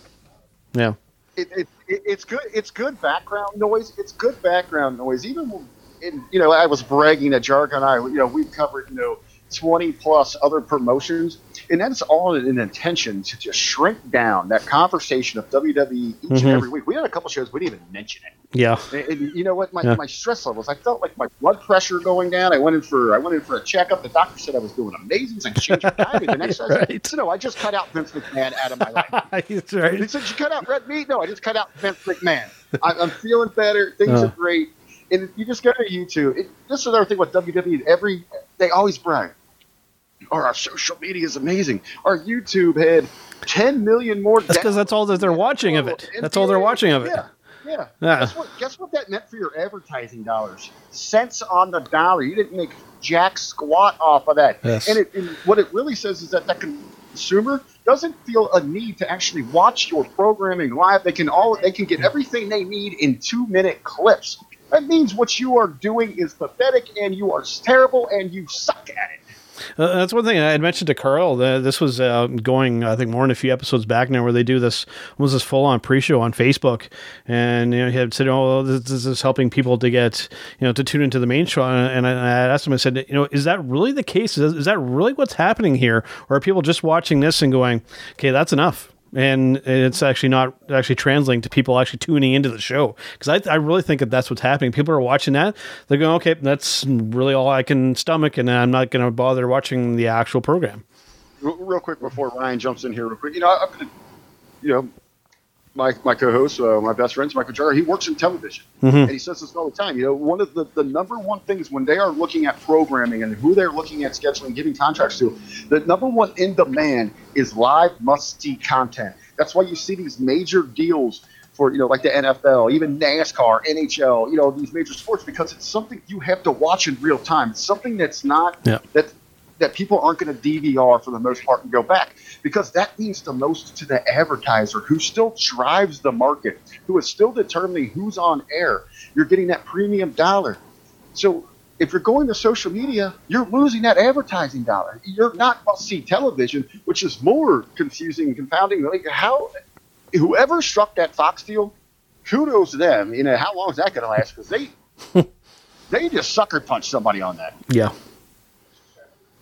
yeah, it, it, it, it's good. It's good background noise. It's good background noise. Even in, you know, I was bragging that Jargo. and I, you know, we've covered you know twenty plus other promotions, and that's all in an intention to just shrink down that conversation of WWE each Mhm. and every week. We had a couple shows we didn't even mention it. yeah, And, and you know what? My, Yeah. my stress levels. I felt like my blood pressure going down. I went in for I went in for a checkup. The doctor said I was doing amazing. I changed my diet. The next Right. Said, no, I just cut out Vince McMahon out of my life. That's He said, "You cut out red meat." No, I just cut out Vince McMahon. I, I'm feeling better. Things Uh. are great. And if you just go to YouTube. It, this is another thing with WWE. Every they always brag. Or our social media is amazing. Our YouTube had 10 million more. That's because that's all that they're watching of it. That's all they're watching of it. Yeah. Yeah. Yeah. Guess, what, guess what that meant for your advertising dollars? Cents on the dollar. You didn't make jack squat off of that. Yes. And, it, and what it really says is that that consumer doesn't feel a need to actually watch your programming live. They can all they can get everything they need in two minute clips. That means what you are doing is pathetic and you are terrible and you suck at it. Uh, that's one thing I had mentioned to Carl. Uh, this was uh, going, I think, more than a few episodes back now, where they do this was this full on pre show on Facebook, and you know he had said, "Oh, this, this is helping people to get you know to tune into the main show." And I, and I asked him, I said, "You know, is that really the case? Is, is that really what's happening here, or are people just watching this and going, okay, that's enough?" And it's actually not actually translating to people actually tuning into the show because I, I really think that that's what's happening. People are watching that, they're going, okay, that's really all I can stomach, and I'm not going to bother watching the actual program. Real, quick before Ryan jumps in here, real quick. You know, I'm gonna, you know, my my co-host, uh, my best friend's Michael Jarrett. He works in television, and he says this all the time. You know, one of the the number one things when they are looking at programming and who they're looking at scheduling, giving contracts to, the number one in demand is live must-see content. That's why you see these major deals for you know like the NFL, even NASCAR, NHL, you know these major sports because it's something you have to watch in real time. It's something that's not Yeah. that that people aren't going to DVR for the most part and go back because that means the most to the advertiser who still drives the market, who is still determining who's on air. You're getting that premium dollar. So if you're going to social media, you're losing that advertising dollar. You're not must see television, which is more confusing and confounding. Like how whoever struck that Fox deal, kudos to them. You know how long is that going to last? Because they they just sucker punched somebody on that. Yeah.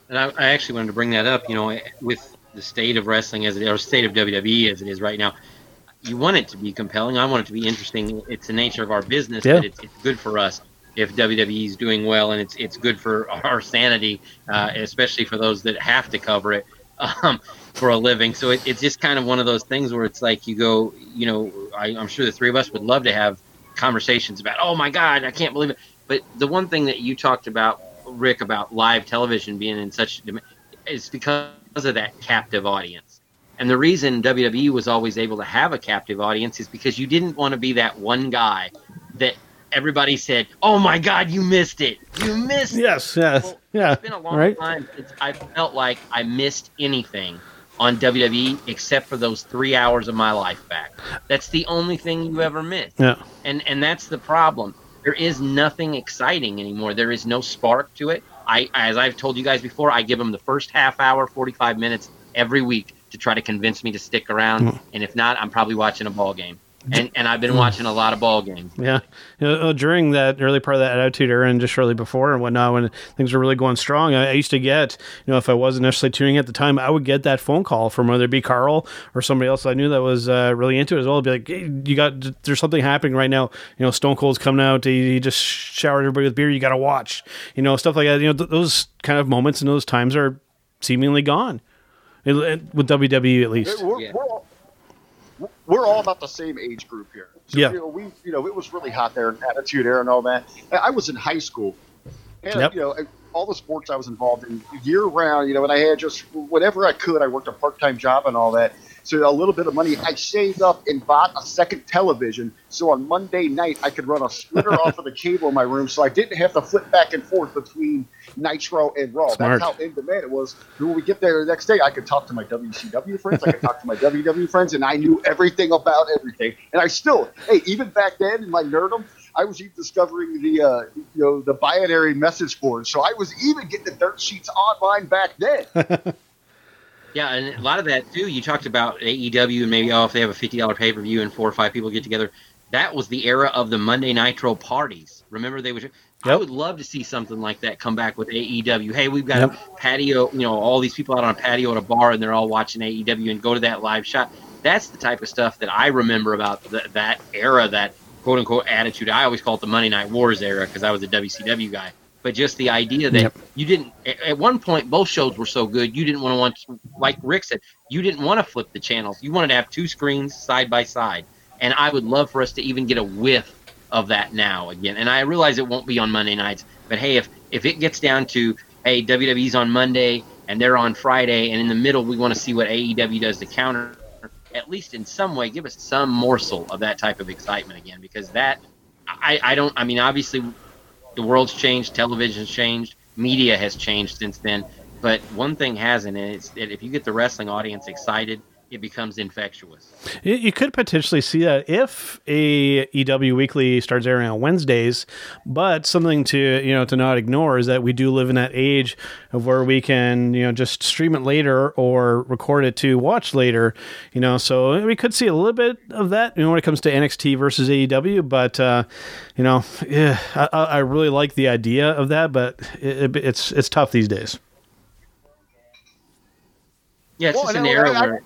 And I, I actually wanted to bring that up. You know, with the state of wrestling as it is, or state of WWE as it is right now, you want it to be compelling. I want it to be interesting. It's the nature of our business, Yeah. but it's, it's good for us if WWE is doing well, and it's it's good for our sanity, uh, especially for those that have to cover it. um, for a living. So it, it's just kind of one of those things where it's like you go, you know, I, I'm sure the three of us would love to have conversations about, oh my God, I can't believe it. But the one thing that you talked about, Rick, about live television being in such demand, is because of that captive audience. And the reason WWE was always able to have a captive audience is because you didn't want to be that one guy that everybody said, "Oh my God, you missed it! You missed." Yes, it. yes, well, yeah. It's been a long right? time since I felt like I missed anything on WWE except for those three hours of my life back. That's the only thing you ever miss. Yeah. And and that's the problem. There is nothing exciting anymore. There is no spark to it. I, as I've told you guys before, I give them the first half hour, 45 minutes every week to try to convince me to stick around. Mm. And if not, I'm probably watching a ball game and and I've been watching a lot of ball games. Yeah, you know, uh, during that early part of that attitude era, and just shortly before and whatnot, when things were really going strong, I, I, used to get, you know, if I wasn't necessarily tuning at the time, I would get that phone call from whether it be Carl or somebody else I knew that was uh, really into it as well. I'd be like, hey, you got, there's something happening right now. You know, Stone Cold's coming out. He, he just showered everybody with beer. You got to watch. You know, stuff like that. You know, th- those kind of moments and those times are seemingly gone. It, it, with WWE at least. We're, yeah. we're all, we're all about the same age group here. So, yeah. You know, we, you know, it was really hot there, in Attitude Era and all that. I was in high school, and yep. you know, all the sports I was involved in year round. You know, and I had just whatever I could. I worked a part time job and all that. So a little bit of money I saved up and bought a second television. So on Monday night I could run a splitter off of the cable in my room, so I didn't have to flip back and forth between Nitro and Raw. Smart. That's how in demand it was. When we get there the next day, I could talk to my WCW friends, I could talk to my WWE friends, and I knew everything about everything. And I still, hey, even back then in my nerdom, I was even discovering the uh, you know the binary message board. So I was even getting the dirt sheets online back then. Yeah, and a lot of that too. You talked about AEW and maybe oh, if they have a fifty dollar pay per view and four or five people get together, that was the era of the Monday Nitro parties. Remember they would. Yep. I would love to see something like that come back with AEW. Hey, we've got yep. a patio. You know, all these people out on a patio at a bar, and they're all watching AEW and go to that live shot. That's the type of stuff that I remember about the, that era, that quote unquote attitude. I always call it the Monday Night Wars era because I was a WCW guy but just the idea that yep. you didn't at one point both shows were so good you didn't want to want like rick said you didn't want to flip the channels. You wanted to have two screens side by side. And i would love for us to even get a whiff of that now again. And i realize it won't be on monday nights but hey if if it gets down to hey wwe's on monday and they're on friday and in the middle we want to see what aew does to counter at least in some way give us some morsel of that type of excitement again because that I, I don't i mean obviously the world's changed, television's changed, media has changed since then. But one thing hasn't, and it's that if you get the wrestling audience excited, it becomes infectious. You could potentially see that if AEW Weekly starts airing on Wednesdays, but something to you know to not ignore is that we do live in that age of where we can you know just stream it later or record it to watch later. You know, so we could see a little bit of that you know when it comes to NXT versus AEW, but uh, you know, yeah, I, I, really like the idea of that, but it, it's it's tough these days. Yeah, it's well, just an era where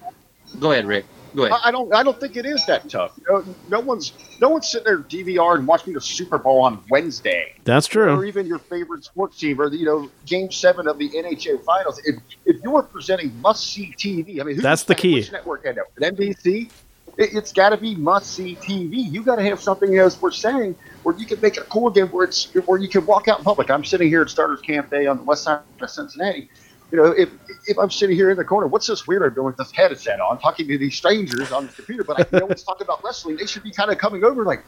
Go ahead, Rick. Go ahead. I, don't. I don't think it is that tough. You know, no one's. No one's sitting there DVR and watching the Super Bowl on Wednesday. That's true. Or even your favorite sports team, or the, you know, Game Seven of the NHL Finals. If if you're presenting must see TV, I mean, that's the key. network end up? An NBC. It, has got to be must see TV. You got to have something, as we're saying, where you can make it cool again, where it's where you can walk out in public. I'm sitting here at Starters Cafe on the west side of Cincinnati you know, if if I'm sitting here in the corner, what's this weirdo doing with this headset on, talking to these strangers on the computer? But I know it's talking about wrestling. They should be kind of coming over like,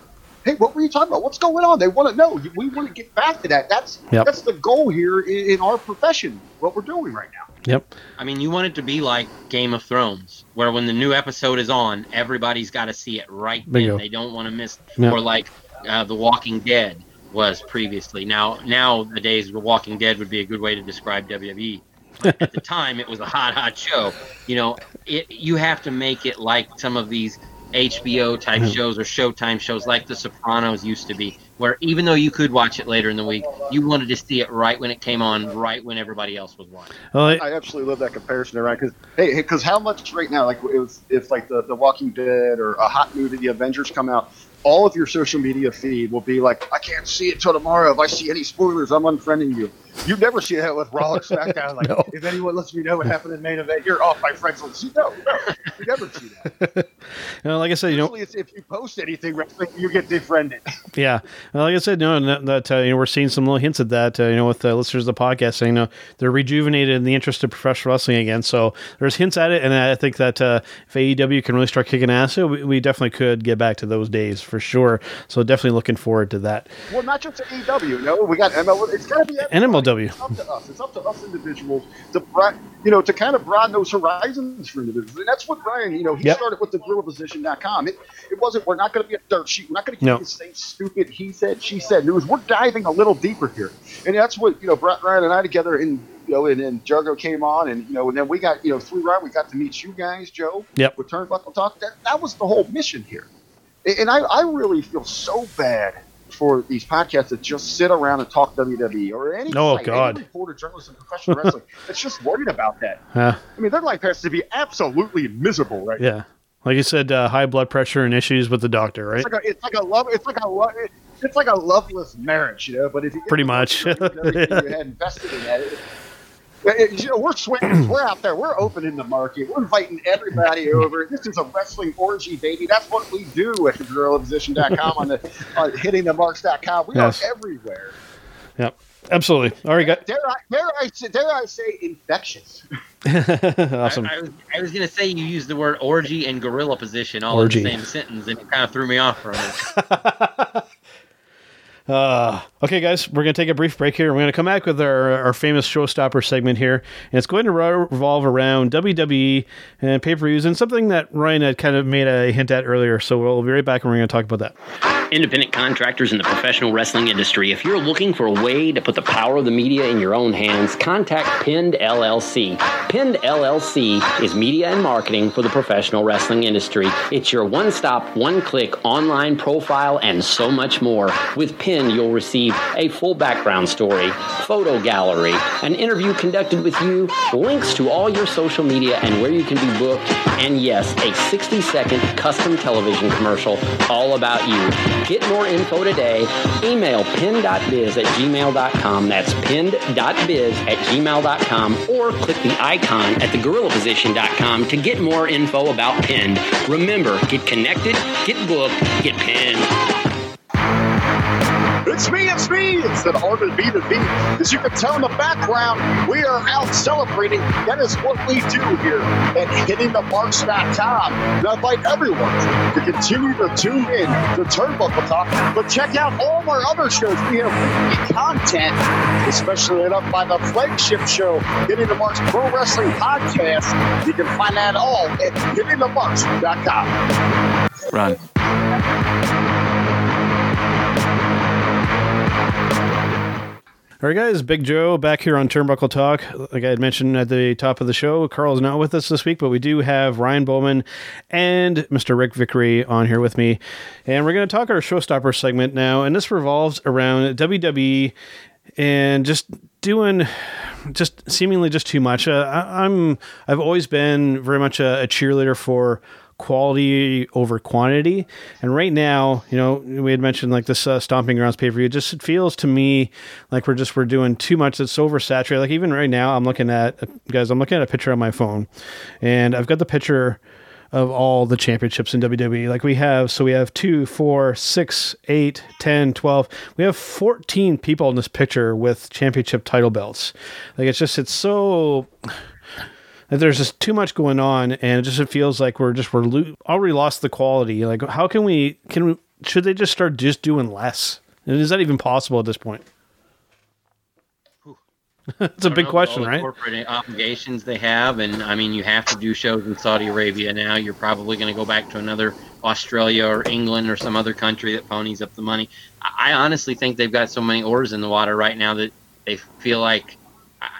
hey, what were you talking about? What's going on? They want to know. We want to get back to that. That's yep. that's the goal here in, in, our profession. What we're doing right now. Yep. I mean, you want it to be like Game of Thrones, where when the new episode is on, everybody's got to see it right then. They don't want to miss. Yep. Or like uh, The Walking Dead was previously. Now, now The days the Walking Dead would be a good way to describe WWE at the time it was a hot, hot show. You know, it you have to make it like some of these HBO type mm-hmm. shows or Showtime shows like The Sopranos used to be, where even though you could watch it later in the week, you wanted to see it right when it came on, right when everybody else was watching. Well, I, I absolutely love that comparison, right? Because hey, because how much right now, like if if like the, the Walking Dead or a hot movie, the Avengers come out, all of your social media feed will be like, I can't see it till tomorrow. If I see any spoilers, I'm unfriending you. You never see that with Raw or SmackDown. Like, No. if anyone lets me know what happened in main event, you're off my friends list. No, no, you never see that. You know, like I said, you know, if you post anything you get defriended. Yeah, well, like I said, no, that, that uh, you know we're seeing some little hints at that. Uh, you know, with uh, listeners of the podcast saying, you know, they're rejuvenated in the interest of professional wrestling again. So there's hints at it, and I think that uh, if AEW can really start kicking ass, we, we definitely could get back to those days for sure. So definitely looking forward to that. well, not just AEW. No, we got ML. It's got to be everybody. MLW. It's up to us. It's up to us individuals to, you know, to kind of broaden those horizons for individuals. And that's what Brian, you know, he Yep. started with the. It, it wasn't. We're not going to be a dirt sheet. We're not going to keep No. the same stupid he said, she said news. We're diving a little deeper here, and that's what you know. Brett Ryan and I together, and you know, and then Jargo came on, and you know, and then we got you know through Ryan, we got to meet you guys, Joe. Yep. With Turnbuckle Talk. That that was the whole mission here, and and I I really feel so bad. For these podcasts that just sit around and talk WWE or any, Oh, site, God. any reporter, journalist in professional wrestling that's just worried about that. Uh, I mean, their life has to be absolutely miserable, right? yeah, like you said, uh, high blood pressure and issues with the doctor, right? It's like a, it's like a love, it's like a love, it's like a loveless marriage, you know. But if you Pretty much. you, know, you had invested in that, it- you know, we're swingers, we're out there, we're opening the market, we're inviting everybody over. This is a wrestling orgy, baby. That's what we do at the GorillaPosition.com on the on hittingthemarks.com. We Yes. are everywhere. Yep, absolutely. All right, got Dare I, dare I, say- dare I say, infectious? awesome. I, I was, I was going to say you used the word orgy and gorilla position all Orgy. in the same sentence, and it kind of threw me off for a minute. Uh, okay, guys, we're going to take a brief break here. We're going to come back with our, our famous showstopper segment here, and it's going to revolve around WWE and pay per views and something that Ryan had kind of made a hint at earlier. So we'll be right back and we're going to talk about that. Independent contractors in the professional wrestling industry, if you're looking for a way to put the power of the media in your own hands, contact Pinned LLC. Pinned LLC is media and marketing for the professional wrestling industry. It's your one stop, one click online profile and so much more. With Pinned, you'll receive a full background story, photo gallery, an interview conducted with you, links to all your social media and where you can be booked, and yes, a 60 second custom television commercial all about you. Get more info today. Email pin.biz at gmail.com. That's pin.biz at gmail.com or click the icon at thegorillaposition.com to get more info about Pinned. Remember, get connected, get booked, get pinned. It's me, it's me. It's of B to B. As you can tell in the background, we are out celebrating. That is what we do here at hittingthemarks.com. And I invite everyone to continue to tune in to Turnbuckle Talk, but check out all of our other shows. We have weekly content, especially lit up by the flagship show, Hitting the Marks Pro Wrestling Podcast. You can find that all at hittingthemarks.com. Run. All right, guys, Big Joe back here on Turnbuckle Talk. Like I had mentioned at the top of the show, Carl is not with us this week, but we do have Ryan Bowman and Mr. Rick Vickery on here with me. And we're going to talk our showstopper segment now. And this revolves around WWE and just doing just seemingly just too much. Uh, I, I'm I've always been very much a, a cheerleader for quality over quantity. And right now, you know, we had mentioned like this uh, Stomping Grounds pay per view. Just it feels to me like we're just we're doing too much. It's oversaturated. Like even right now, I'm looking at guys. I'm looking at a picture on my phone, and I've got the picture of all the championships in WWE. Like we have, so we have two, four, six, eight, 10, 12. We have 14 people in this picture with championship title belts. Like it's just, it's so. There's just too much going on, and it just it feels like we're just we're lo- already lost the quality. Like, how can we? Can we? Should they just start just doing less? And is that even possible at this point? It's a big know, question, right? Corporate obligations they have, and I mean, you have to do shows in Saudi Arabia now. You're probably going to go back to another Australia or England or some other country that ponies up the money. I honestly think they've got so many oars in the water right now that they feel like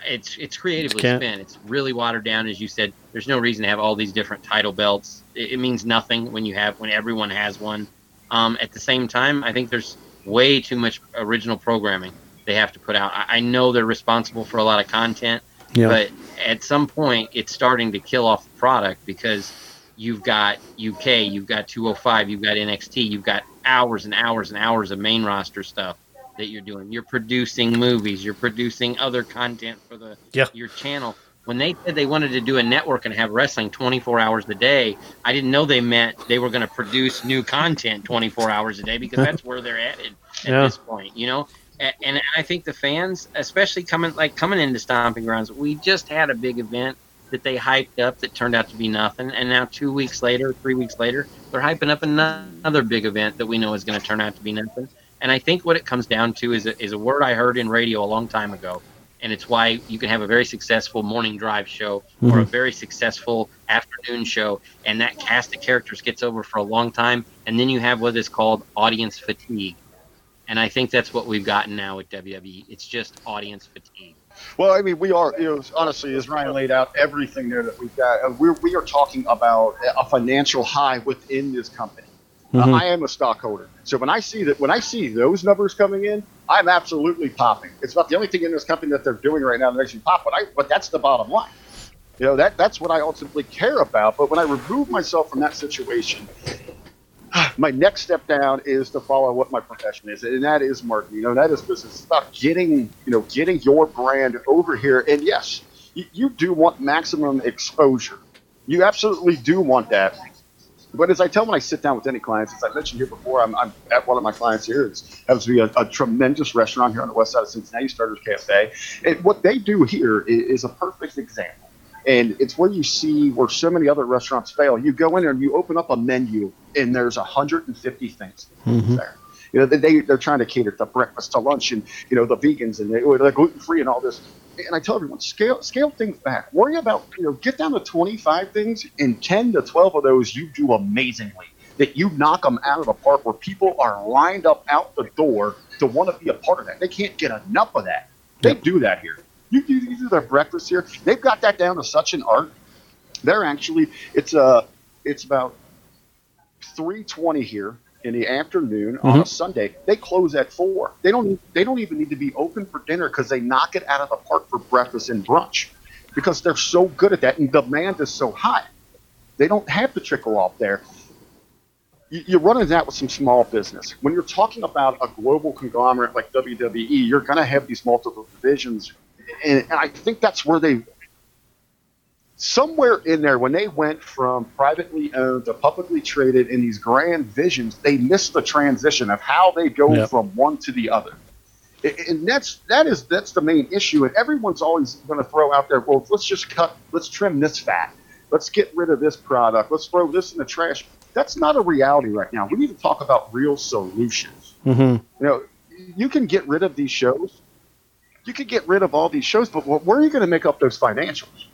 it's it's creatively spent. It's really watered down, as you said. There's no reason to have all these different title belts. It, it means nothing when you have when everyone has one. Um, at the same time, I think there's way too much original programming they have to put out. I, I know they're responsible for a lot of content, Yeah. but at some point, it's starting to kill off the product because you've got UK, you've got 205, you've got NXT, you've got hours and hours and hours of main roster stuff that you're doing. You're producing movies. You're producing other content for the Yeah. your channel. When they said they wanted to do a network and have wrestling 24 hours a day, I didn't know they meant they were going to produce new content 24 hours a day because that's where they're at at, Yeah. this point, you know. And I think the fans, especially coming like coming into Stomping Grounds, we just had a big event that they hyped up that turned out to be nothing, and now two weeks later, three weeks later, they're hyping up another big event that we know is going to turn out to be nothing. And I think what it comes down to is a, is a word I heard in radio a long time ago, and it's why you can have a very successful morning drive show or a very successful afternoon show, and that cast of characters gets over for a long time, and then you have what is called audience fatigue. And I think that's what we've gotten now with WWE. It's just audience fatigue. Well, I mean, we are, you know, honestly, as Ryan laid out everything there that we've got, uh, we're, we are talking about a financial high within this company. Uh, I am a stockholder. So when I see that, when I see those numbers coming in, I'm absolutely popping. It's about the only thing in this company that they're doing right now that makes me pop, but I, but that's the bottom line. You know, that, that's what I ultimately care about. But when I remove myself from that situation, my next step down is to follow what my profession is, and that is marketing. You know, that is business. It's about getting, you know, getting your brand over here. And yes, you, you do want maximum exposure. You absolutely do want that. But as I tell when I sit down with any clients, as I mentioned here before, I'm, I'm at one of my clients here. It's happens to be a, a tremendous restaurant here on the west side of Cincinnati, Starters Cafe. And what they do here is, is a perfect example. And it's where you see where so many other restaurants fail. You go in there and you open up a menu, and there's 150 things mm-hmm. there. You know, they they're trying to cater to breakfast, to lunch, and you know the vegans and they, oh, they're gluten free and all this. And I tell everyone, scale scale things back. Worry about you know get down to 25 things, and 10 to 12 of those you do amazingly. That you knock them out of the park, where people are lined up out the door to want to be a part of that. They can't get enough of that. They do that here. You do, you do their breakfast here. They've got that down to such an art. They're actually it's uh it's about 3:20 here in the afternoon on mm-hmm. a Sunday. They close at four. They don't they don't even need to be open for dinner because they knock it out of the park for breakfast and brunch because they're so good at that and demand is so high. They don't have to trickle off there. You- You're running that with some small business. When you're talking about a global conglomerate like WWE, you're going to have these multiple divisions, and, and I think that's where they somewhere in there when they went from privately owned to publicly traded in these grand visions they missed the transition of how they go Yep. from one to the other. And that's that is that's the main issue and everyone's always going to throw out there well let's just cut let's trim this fat. Let's get rid of this product. Let's throw this in the trash. That's not a reality right now. We need to talk about real solutions. Mm-hmm. you know you can get rid of these shows. You could get rid of all these shows but where are you going to make up those financials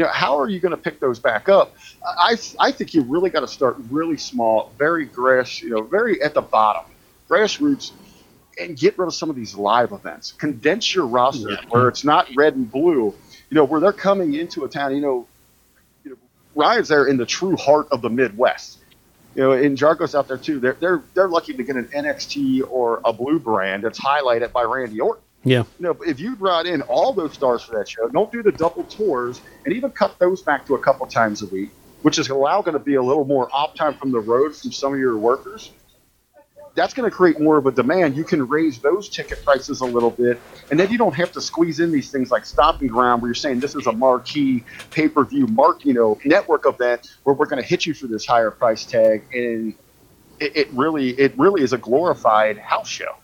you know, how are you going to pick those back up? I, I think you really got to start really small, very grass, you know, very at the bottom, grassroots, and get rid of some of these live events. Condense your roster where it's not red and blue, you know, where they're coming into a town, you know, you know Ryan's there in the true heart of the Midwest. You know, and Jargo's out there too. They're, they're, they're lucky to get an NXT or a blue brand that's highlighted by Randy Orton Yeah. you know, if you brought in all those stars for that show, don't do the double tours, and even cut those back to a couple times a week, which is allow going to be a little more off time from the road from some of your workers. That's going to create more of a demand. You can raise those ticket prices a little bit, and then you don't have to squeeze in these things like Stomping Ground, where you're saying this is a marquee pay-per-view, mark, you know, network event where we're going to hit you for this higher price tag, and it, it really, it really is a glorified house show.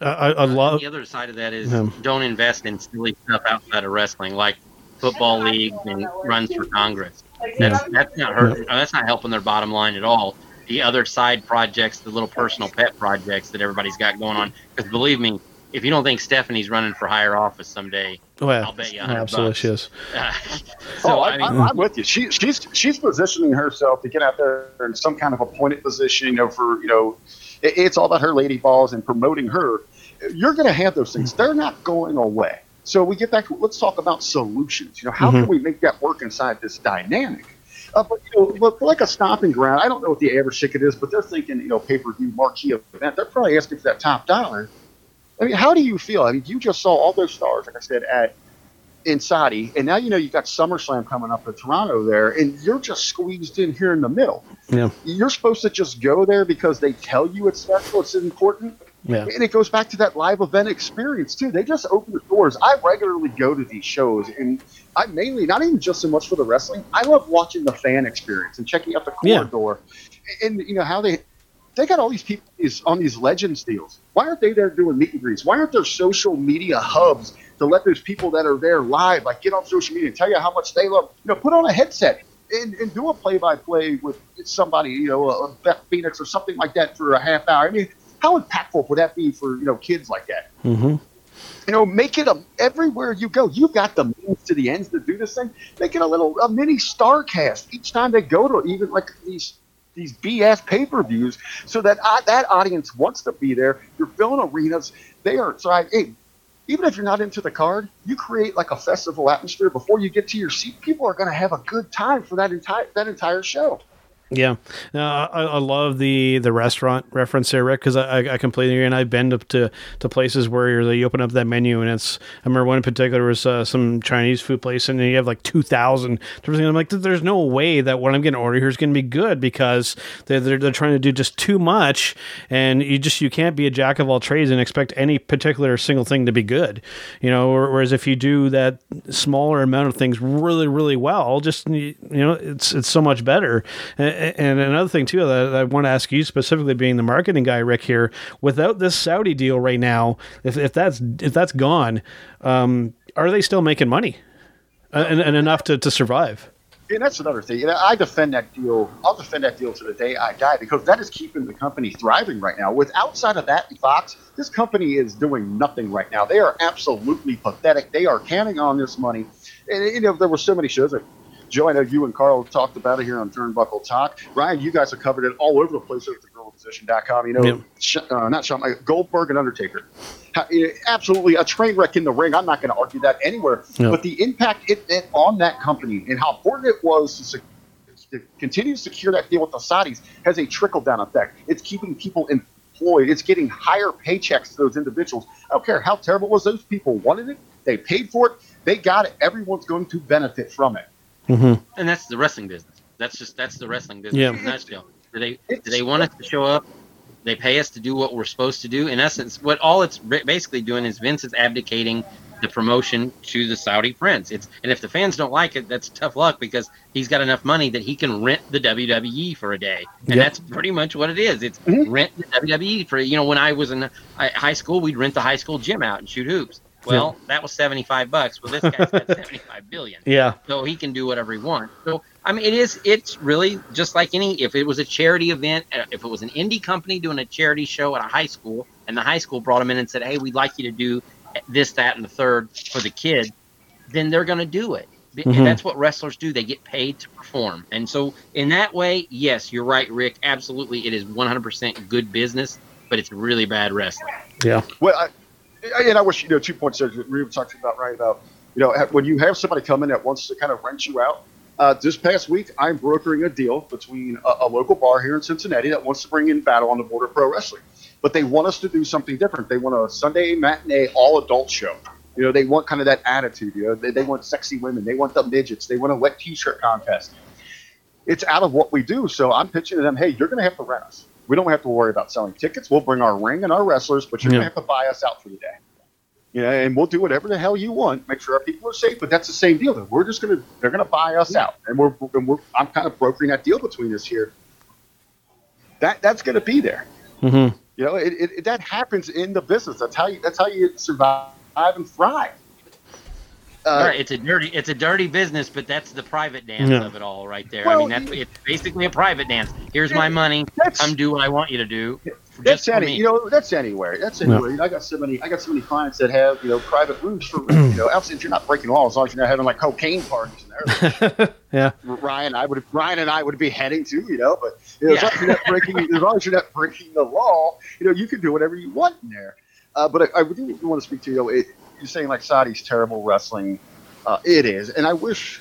I, I, I love. the other side of that is Yeah. don't invest in silly stuff outside of wrestling, like football leagues and runs for Congress. That's that's not hurt, That's not helping their bottom line at all. The other side projects, the little personal pet projects that everybody's got going on. Because believe me, if you don't think Stephanie's running for higher office someday, Well, I'll bet you a hundred absolutely bucks. she is. uh, so oh, I, I mean, I, am with you. She, she's she's positioning herself to get out there in some kind of appointed position. You know, for you know, it, it's all about her lady balls and promoting her. You're going to have those things. They're not going away. So we get back. to Let's talk about solutions. You know, how can we make that work inside this dynamic? Uh, but you know, look, like a stomping ground. I don't know what the average ticket is, but they're thinking, you know, pay per view marquee event. They're probably asking for that top dollar. I mean, how do you feel? I mean, you just saw all those stars, like I said, at in Saudi, and now you know you got SummerSlam coming up in Toronto there, and you're just squeezed in here in the middle. Yeah. You're supposed to just go there because they tell you it's special, it's important. Yeah. And it goes back to that live event experience too. They just open the doors. I regularly go to these shows, and I mainly not even just so much for the wrestling. I love watching the fan experience and checking out the Yeah. corridor, and you know how they they got all these people is on these legends deals. Why aren't they there doing meet and greets? Why aren't there social media hubs to let those people that are there live, like get on social media and tell you how much they love? You know, put on a headset and, and do a play by play with somebody, you know, a Beth Phoenix or something like that for a half hour. I mean, how impactful would that be for you know kids like that? Mm-hmm. you know, make it a everywhere you go. You've got the means to the ends to do this thing. Make it a little a mini Starrcast each time they go to even like these these BS pay per views, so that uh, that audience wants to be there. You're filling arenas. They are so. I, hey, even if you're not into the card, you create like a festival atmosphere before you get to your seat. People are going to have a good time for that entire that entire show. Yeah, I, I love the the restaurant reference there, Rick, because I, I completely agree. And I've been to, to to places where they open up that menu, and it's I remember one in particular was uh, some Chinese food place, and you have like two thousand. I'm like, there's no way that what I'm going to order here is going to be good because they're, they're they're trying to do just too much, and you just you can't be a jack of all trades and expect any particular single thing to be good, you know. Whereas if you do that smaller amount of things really really well, just you know, it's it's so much better. And, and another thing too that I want to ask you specifically, being the marketing guy, Rick here, without this Saudi deal right now, if, if that's if that's gone, um, are they still making money Uh, and, and enough to, to survive? And that's another thing. I defend that deal. I'll defend that deal to the day I die because that is keeping the company thriving right now. With outside of that, Fox, this company is doing nothing right now. They are absolutely pathetic. They are counting on this money. And you know, there were so many shows. Joe, I know you and Carl talked about it here on Turnbuckle Talk. Ryan, you guys have covered it all over the place at thegorillaposition.com. You know, Yep. Sh- uh, not Shawn, Goldberg and Undertaker. Ha- eh, Absolutely a train wreck in the ring. I'm not going to argue that anywhere. Yep. But the impact it, it on that company and how important it was to, sec- to continue to secure that deal with the Saudis has a trickle down effect. It's keeping people employed. It's getting higher paychecks to those individuals. I don't care how terrible it was. Those people wanted it. They paid for it. They got it. Everyone's going to benefit from it. And that's the wrestling business. That's just that's the wrestling business Yeah. in a nutshell. Do they do they want us to show up? They pay us to do what we're supposed to do. In essence, what all it's basically doing is Vince is abdicating the promotion to the Saudi friends. It's and if the fans don't like it, that's tough luck because he's got enough money that he can rent the WWE for a day, and Yep. that's pretty much what it is. It's Mhm. rent the WWE for you know when I was in high school, we'd rent the high school gym out and shoot hoops. Well, that was seventy five bucks. Well, this guy's got seventy five billion Yeah, so he can do whatever he wants. So I mean, it is it's really just like any. If it was a charity event, uh, if it was an indie company doing a charity show at a high school, and the high school brought him in and said, "Hey, we'd like you to do this, that, and the third for the kid," then they're going to do it. B- Mhm. And that's what wrestlers do. They get paid to perform. And so, in that way, yes, you're right, Rick. Absolutely, it is 100% good business, but it's really bad wrestling. yeah, Well, I, and I wish you know two points there. We were talking about right about you know when you have somebody come in that wants to kind of rent you out. Uh, this past week, I'm brokering a deal between a, a local bar here in Cincinnati that wants to bring in Battle on the Border Pro Wrestling, but they want us to do something different. They want a Sunday matinee all adult show. You know, they want kind of that attitude. You know, they, they want sexy women. They want the midgets. They want a wet T-shirt contest. It's out of what we do. So I'm pitching to them, hey, you're going to have to rent us. We don't have to worry about selling tickets. We'll bring our ring and our wrestlers, but you're Yeah. going to have to buy us out for the day. Yeah, and we'll do whatever the hell you want. Make sure our people are safe, but that's the same deal. We're just gonna they're gonna buy us out, and we're, and we're I'm kind of brokering that deal between us here. That that's gonna be there. mm-hmm. You know, it, it- that happens in the business. That's how you that's how you survive and thrive. Uh, it's a dirty, it's a dirty business, but that's the private dance Yeah. of it all, right there. Well, I mean, that's it's basically a private dance. Here's my money. That's- Come do what I want you to do. That's Just any, me. you know, that's anywhere. That's anywhere. You know, I got so many, I got so many clients that have, you know, private rooms for, you know, obviously if you're not breaking laws, as long as you're not having like cocaine parties in there. yeah, Ryan, I would, Ryan and I would be heading to, you know, but you know, as, Yeah. long as, you're not breaking, as long as you're not breaking the law, you know, you can do whatever you want in there. Uh, but I, I do want to speak to you. Know, it, you're saying like Saudi's terrible wrestling. Uh, it is, and I wish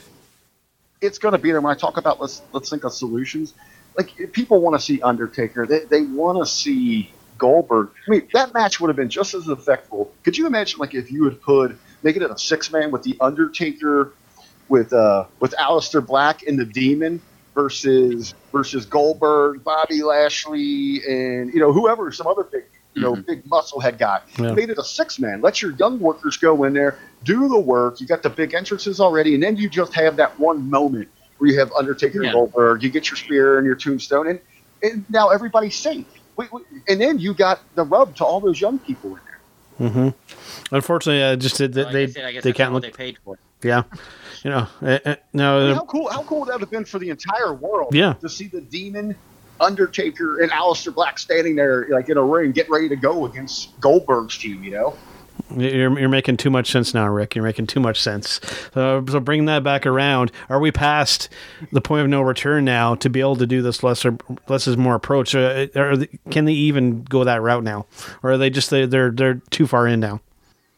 it's going to be there. When I talk about let's let's think of solutions, like people want to see Undertaker. They they want to see Goldberg. I mean, that match would have been just as effective. Could you imagine like if you had put make it a six man with the Undertaker, with uh with Aleister Black and the Demon versus versus Goldberg, Bobby Lashley, and you know whoever some other big you know Mhm. big musclehead guy. Yeah. Made it a six man. Let your young workers go in there, do the work. You got the big entrances already, and then you just have that one moment where you have Undertaker Yeah. and Goldberg. You get your spear and your tombstone, and, and now everybody's safe. We, we, and then you got the rub to all those young people in there. Mm-hmm. Unfortunately, I just did Like I they said, I guess they can't look. they paid for. Yeah, you know, uh, uh, I mean, how cool! How cool would that have been for the entire world? Yeah. to see the Demon, Undertaker, and Aleister Black standing there like in a ring, getting ready to go against Goldberg's team. You know, You're, you're making too much sense now, Rick. You're making too much sense. So, so bring that back around. Are we past the point of no return now to be able to do this lesser, less is more approach? Uh, they, can they even go that route now, or are they just they, they're they're too far in now?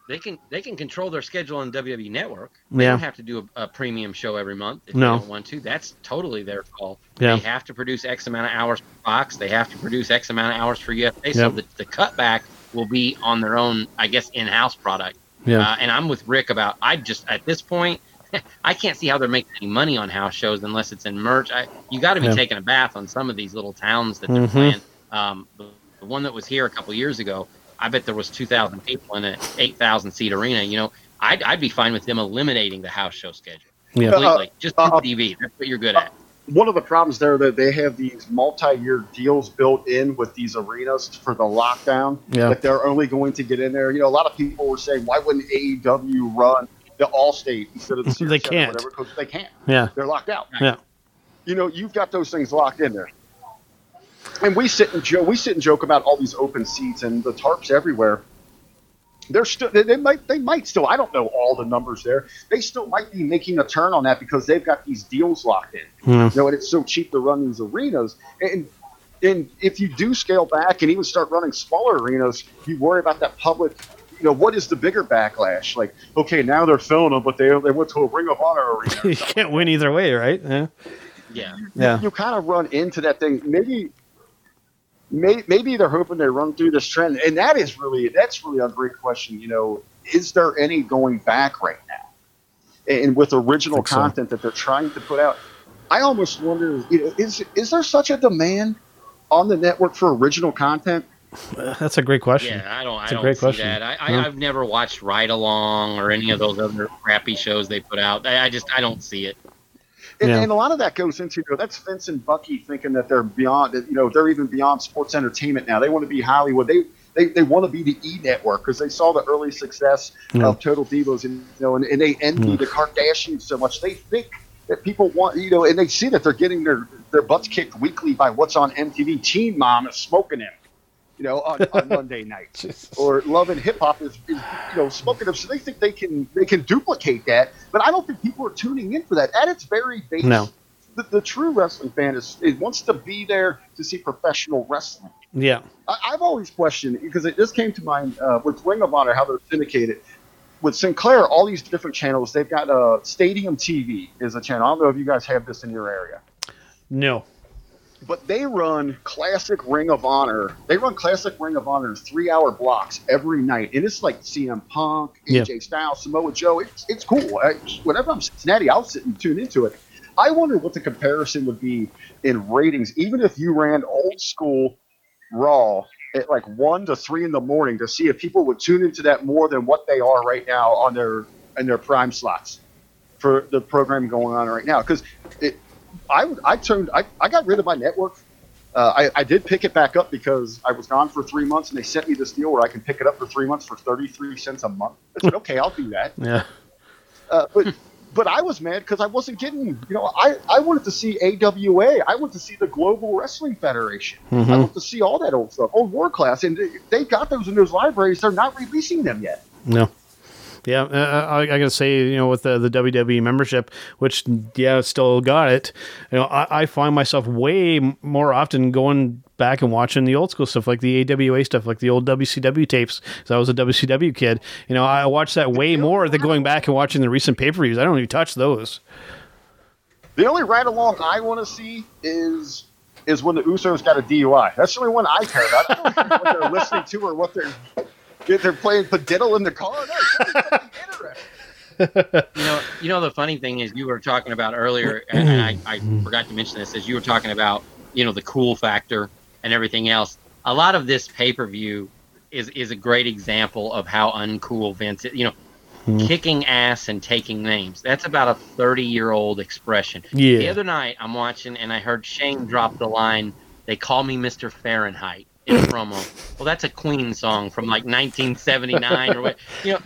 They can they can control their schedule on WWE Network. They Yeah. don't have to do a, a premium show every month if No. they don't want to. That's totally their call. Yeah. They have to produce X amount of hours for Fox. They have to produce X amount of hours for USA. So the, the cutback will be on their own, I guess, in-house product. Yeah, Uh, and I'm with Rick about I just at this point I can't see how they're making any money on house shows unless it's in merch. I, you got to be Yeah. taking a bath on some of these little towns that they're Mhm. playing. Um, the, the one that was here a couple years ago, I bet there was 2,000 people in an 8,000 seat arena. You know, I'd, I'd be fine with them eliminating the house show schedule yeah, completely. Just do uh, TV. That's what you're good at. one of the problems there that they have these multi-year deals built in with these arenas for the lockdown Yeah. that they're only going to get in there. You know, a lot of people were saying, why wouldn't AEW run the Allstate instead of the Sears They can't. whatever? Because they can't. yeah, They're locked out. yeah. You know, you've got those things locked in there. And we sit and joke. We sit and joke about all these open seats and the tarps everywhere. They're still. They, they might. They might still. I don't know all the numbers there. They still might be making a turn on that because they've got these deals locked in. Yeah. You know, and it's so cheap to run these arenas. And and if you do scale back and even start running smaller arenas, you worry about that public. You know, what is the bigger backlash? Like, okay, now they're filling them, but they they went to a Ring of Honor arena. you can't win either way, right? Yeah, Yeah. yeah, you kind of run into that thing. Maybe, may, maybe they're hoping they run through this trend, and that is really that's really a great question. You know, is there any going back right now? And with original Think so. content that they're trying to put out, I almost wonder, you know, is is there such a demand on the network for original content? Uh, that's a great question. Yeah, I don't. It's I a don't great see question. that. I, I, Yeah. I've never watched Ride Along or any of those other crappy shows they put out. I, I just I don't see it. And, Yeah. and a lot of that goes into you know, that's Vince and Bucky thinking that they're beyond you know they're even beyond sports entertainment now. They want to be Hollywood. They they, they want to be the E network because they saw the early success Yeah. of Total Divas and you know and, and they envy Yeah. the Kardashians so much. They think that people want you know and they see that they're getting their their butts kicked weekly by what's on MTV. Teen Mom is smoking him, you know, on, on Monday nights or Love and Hip Hop is, is you know smoking them. So they think they can they can duplicate that, but I don't think people are tuning in for that. At its very base, No. the, the true wrestling fan is it wants to be there to see professional wrestling. Yeah, I, I've always questioned because it just came to mind uh, with Ring of Honor how they're syndicated. With Sinclair, all these different channels, they've got uh, Stadium TV is a channel. I don't know if you guys have this in your area no, but they run classic Ring of Honor. They run classic Ring of Honor three hour blocks every night, and it's like CM Punk, Yeah. AJ Styles, Samoa Joe. It's it's cool. I, whenever I'm Cincinnati, I'll sit and tune into it. I wonder what the comparison would be in ratings, even if you ran old school Raw at like one to three in the morning to see if people would tune into that more than what they are right now on their in their prime slots for the program going on right now. Because it, I I turned I, I got rid of my network. Uh, I, I did pick it back up because I was gone for three months, and they sent me this deal where I can pick it up for three months for thirty three cents a month. I said, okay, I'll do that. yeah, Uh, but but I was mad because I wasn't getting. You know, I I wanted to see AWA. I wanted to see the Global Wrestling Federation. I Mhm. wanted to see all that old stuff, old World Class, and they, they got those in those libraries. They're not releasing them yet. no. Yeah, uh, I, I gotta say, you know, with the, the WWE membership, which yeah, still got it. You know, I, I find myself way more often going back and watching the old school stuff, like the AWA stuff, like the old WCW tapes. Because I was a WCW kid. You know, I watch that way more than going back and watching the recent pay per views. I don't even touch those. The only ride along I want to see is is when the Usos got a DUI. That's the only one I care about. I don't what they're listening to or what they're they're playing Padiddle in the car. No, it's something interesting. you know, you know the funny thing is you were talking about earlier, and I, I forgot to mention this, is you were talking about you know the cool factor and everything else. A lot of this pay per view is is a great example of how uncool Vince. Is. You know, Hmm. kicking ass and taking names. That's about a thirty year old expression. Yeah. The other night I'm watching and I heard Shane drop the line. They call me Mr. Fahrenheit in a promo. Well, that's a Queen song from like 1979 or what. You know,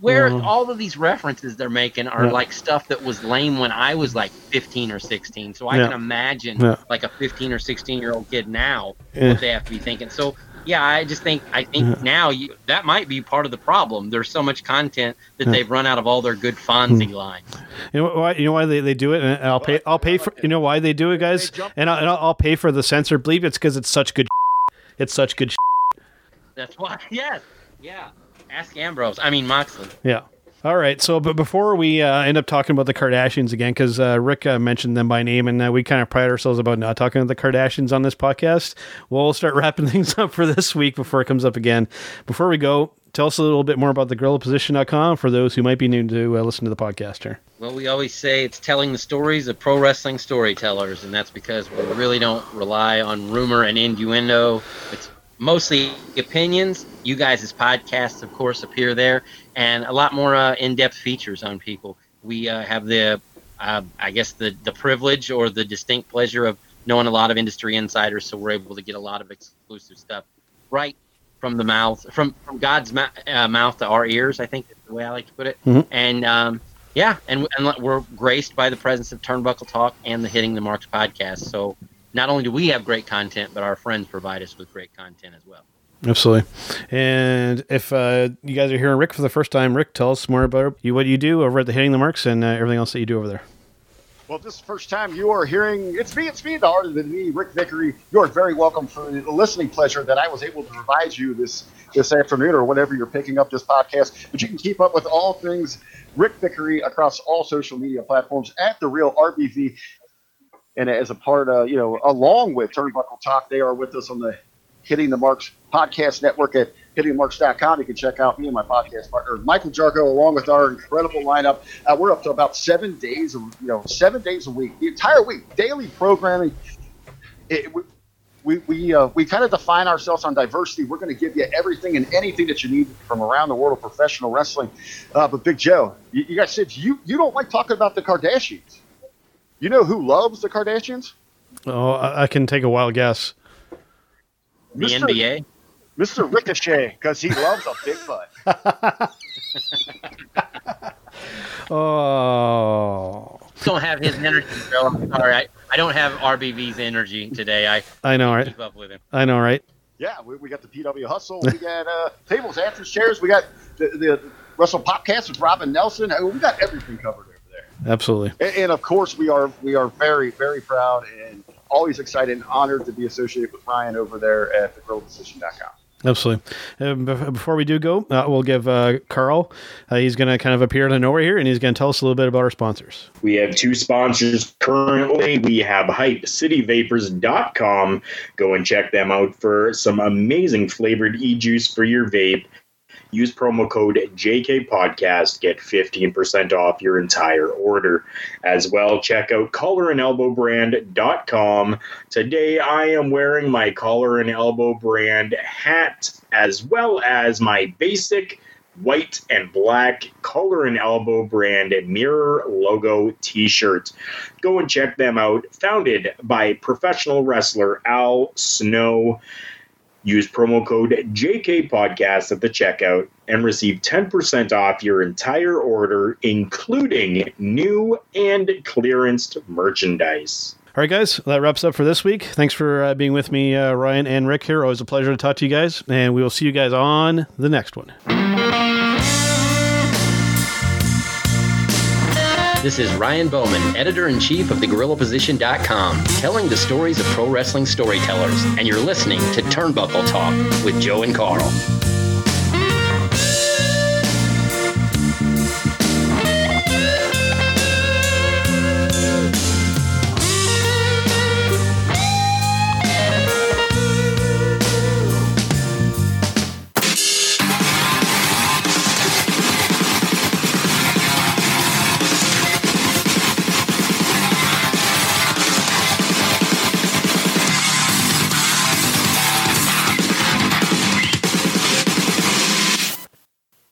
where Mhm. all of these references they're making are Yeah. like stuff that was lame when I was like 15 or 16. So I Yeah. can imagine Yeah. like a 15 or 16 year old kid now what they have to be thinking. So yeah, I just think I think now you, that might be part of the problem. There's so much content that they've run out of all their good Fonzie lines. You know why? You know why they, they do it, and I'll pay. I'll pay for. You know why they do it, guys, and I'll, and I'll I'll pay for the censor bleep. It's because it's such good. It's such good. That's why. Yes. Yeah. Ask Ambrose. I mean Moxley. Yeah. All right. So, but before we uh, end up talking about the Kardashians again, because uh, Rick uh, mentioned them by name, and uh, we kind of pride ourselves about not talking about the Kardashians on this podcast, we'll start wrapping things up for this week before it comes up again. Before we go, tell us a little bit more about the GorillaPosition.com for those who might be new to uh, listen to the podcast here. Well, we always say it's telling the stories of pro wrestling storytellers, and that's because we really don't rely on rumor and innuendo. It's mostly opinions. You guys' podcasts, of course, appear there, and a lot more uh, in-depth features on people. We uh, have the, uh, I guess, the the privilege or the distinct pleasure of knowing a lot of industry insiders, so we're able to get a lot of exclusive stuff right from the mouth, from from God's mou- uh, mouth to our ears. I think is the way I like to put it. Mhm. And um, yeah, and, and we're graced by the presence of Turnbuckle Talk and the Hitting the Marks podcast. So not only do we have great content, but our friends provide us with great content as well. Absolutely. And if uh, you guys are hearing Rick for the first time, Rick, tell us more about you, what you do over at the Hitting the Marks and uh, everything else that you do over there. Well, this is the first time you are hearing, it's me, it's me, the heart of the me, Rick Vickery. You are very welcome for the listening pleasure that I was able to provide you this this afternoon or whenever you're picking up this podcast. But you can keep up with all things Rick Vickery across all social media platforms at the Real RBV. And as a part of, you know, along with Turnbuckle Talk, they are with us on the Hitting the Marks podcast network at hittingmarks.com. You can check out me and my podcast partner, Michael Jargo, along with our incredible lineup. Uh, we're up to about seven days, of, you know, seven days a week, the entire week, daily programming. It, we we, we, uh, we kind of define ourselves on diversity. We're going to give you everything and anything that you need from around the world of professional wrestling. Uh, but Big Joe, you, you guys said you, you don't like talking about the Kardashians. You know who loves the Kardashians? Oh, I, I can take a wild guess. The Mr. NBA. Mr. Ricochet, because he loves a big butt. Oh, Don't have his energy, Joe. I'm sorry. I, I don't have RBV's energy today. I I know, right? keep up with him. I know, right? Yeah, we, we got the PW Hustle. We got uh, tables, after chairs. We got the, the Russell Popcast with Robin Nelson. Uh, We got everything covered over there. Absolutely. And, and of course, we are we are very very proud and always excited and honored to be associated with Ryan over there at thegorillaposition.com. Absolutely. Um, before we do go, uh, we'll give uh, Carl, uh, he's going to kind of appear out of nowhere here and he's going to tell us a little bit about our sponsors. We have two sponsors currently. We have HypeCityVapors.com. Go and check them out for some amazing flavored e juice for your vape. Use promo code JK Podcast, get 15% off your entire order. As well, check out collarandelbowbrand.com. Today, I am wearing my collar and elbow brand hat, as well as my basic white and black collar and elbow brand mirror logo t-shirt go and check them out founded by professional wrestler al snow use promo code jk podcast at the checkout and receive 10% off your entire order including new and clearanced merchandise All right, guys, that wraps up for this week. Thanks for uh, being with me, uh, Ryan and Rick here. Always a pleasure to talk to you guys, and we will see you guys on the next one. This is Ryan Bowman, editor in chief of thegorillaposition.com, telling the stories of pro wrestling storytellers, and you're listening to Turnbuckle Talk with Joe and Carl.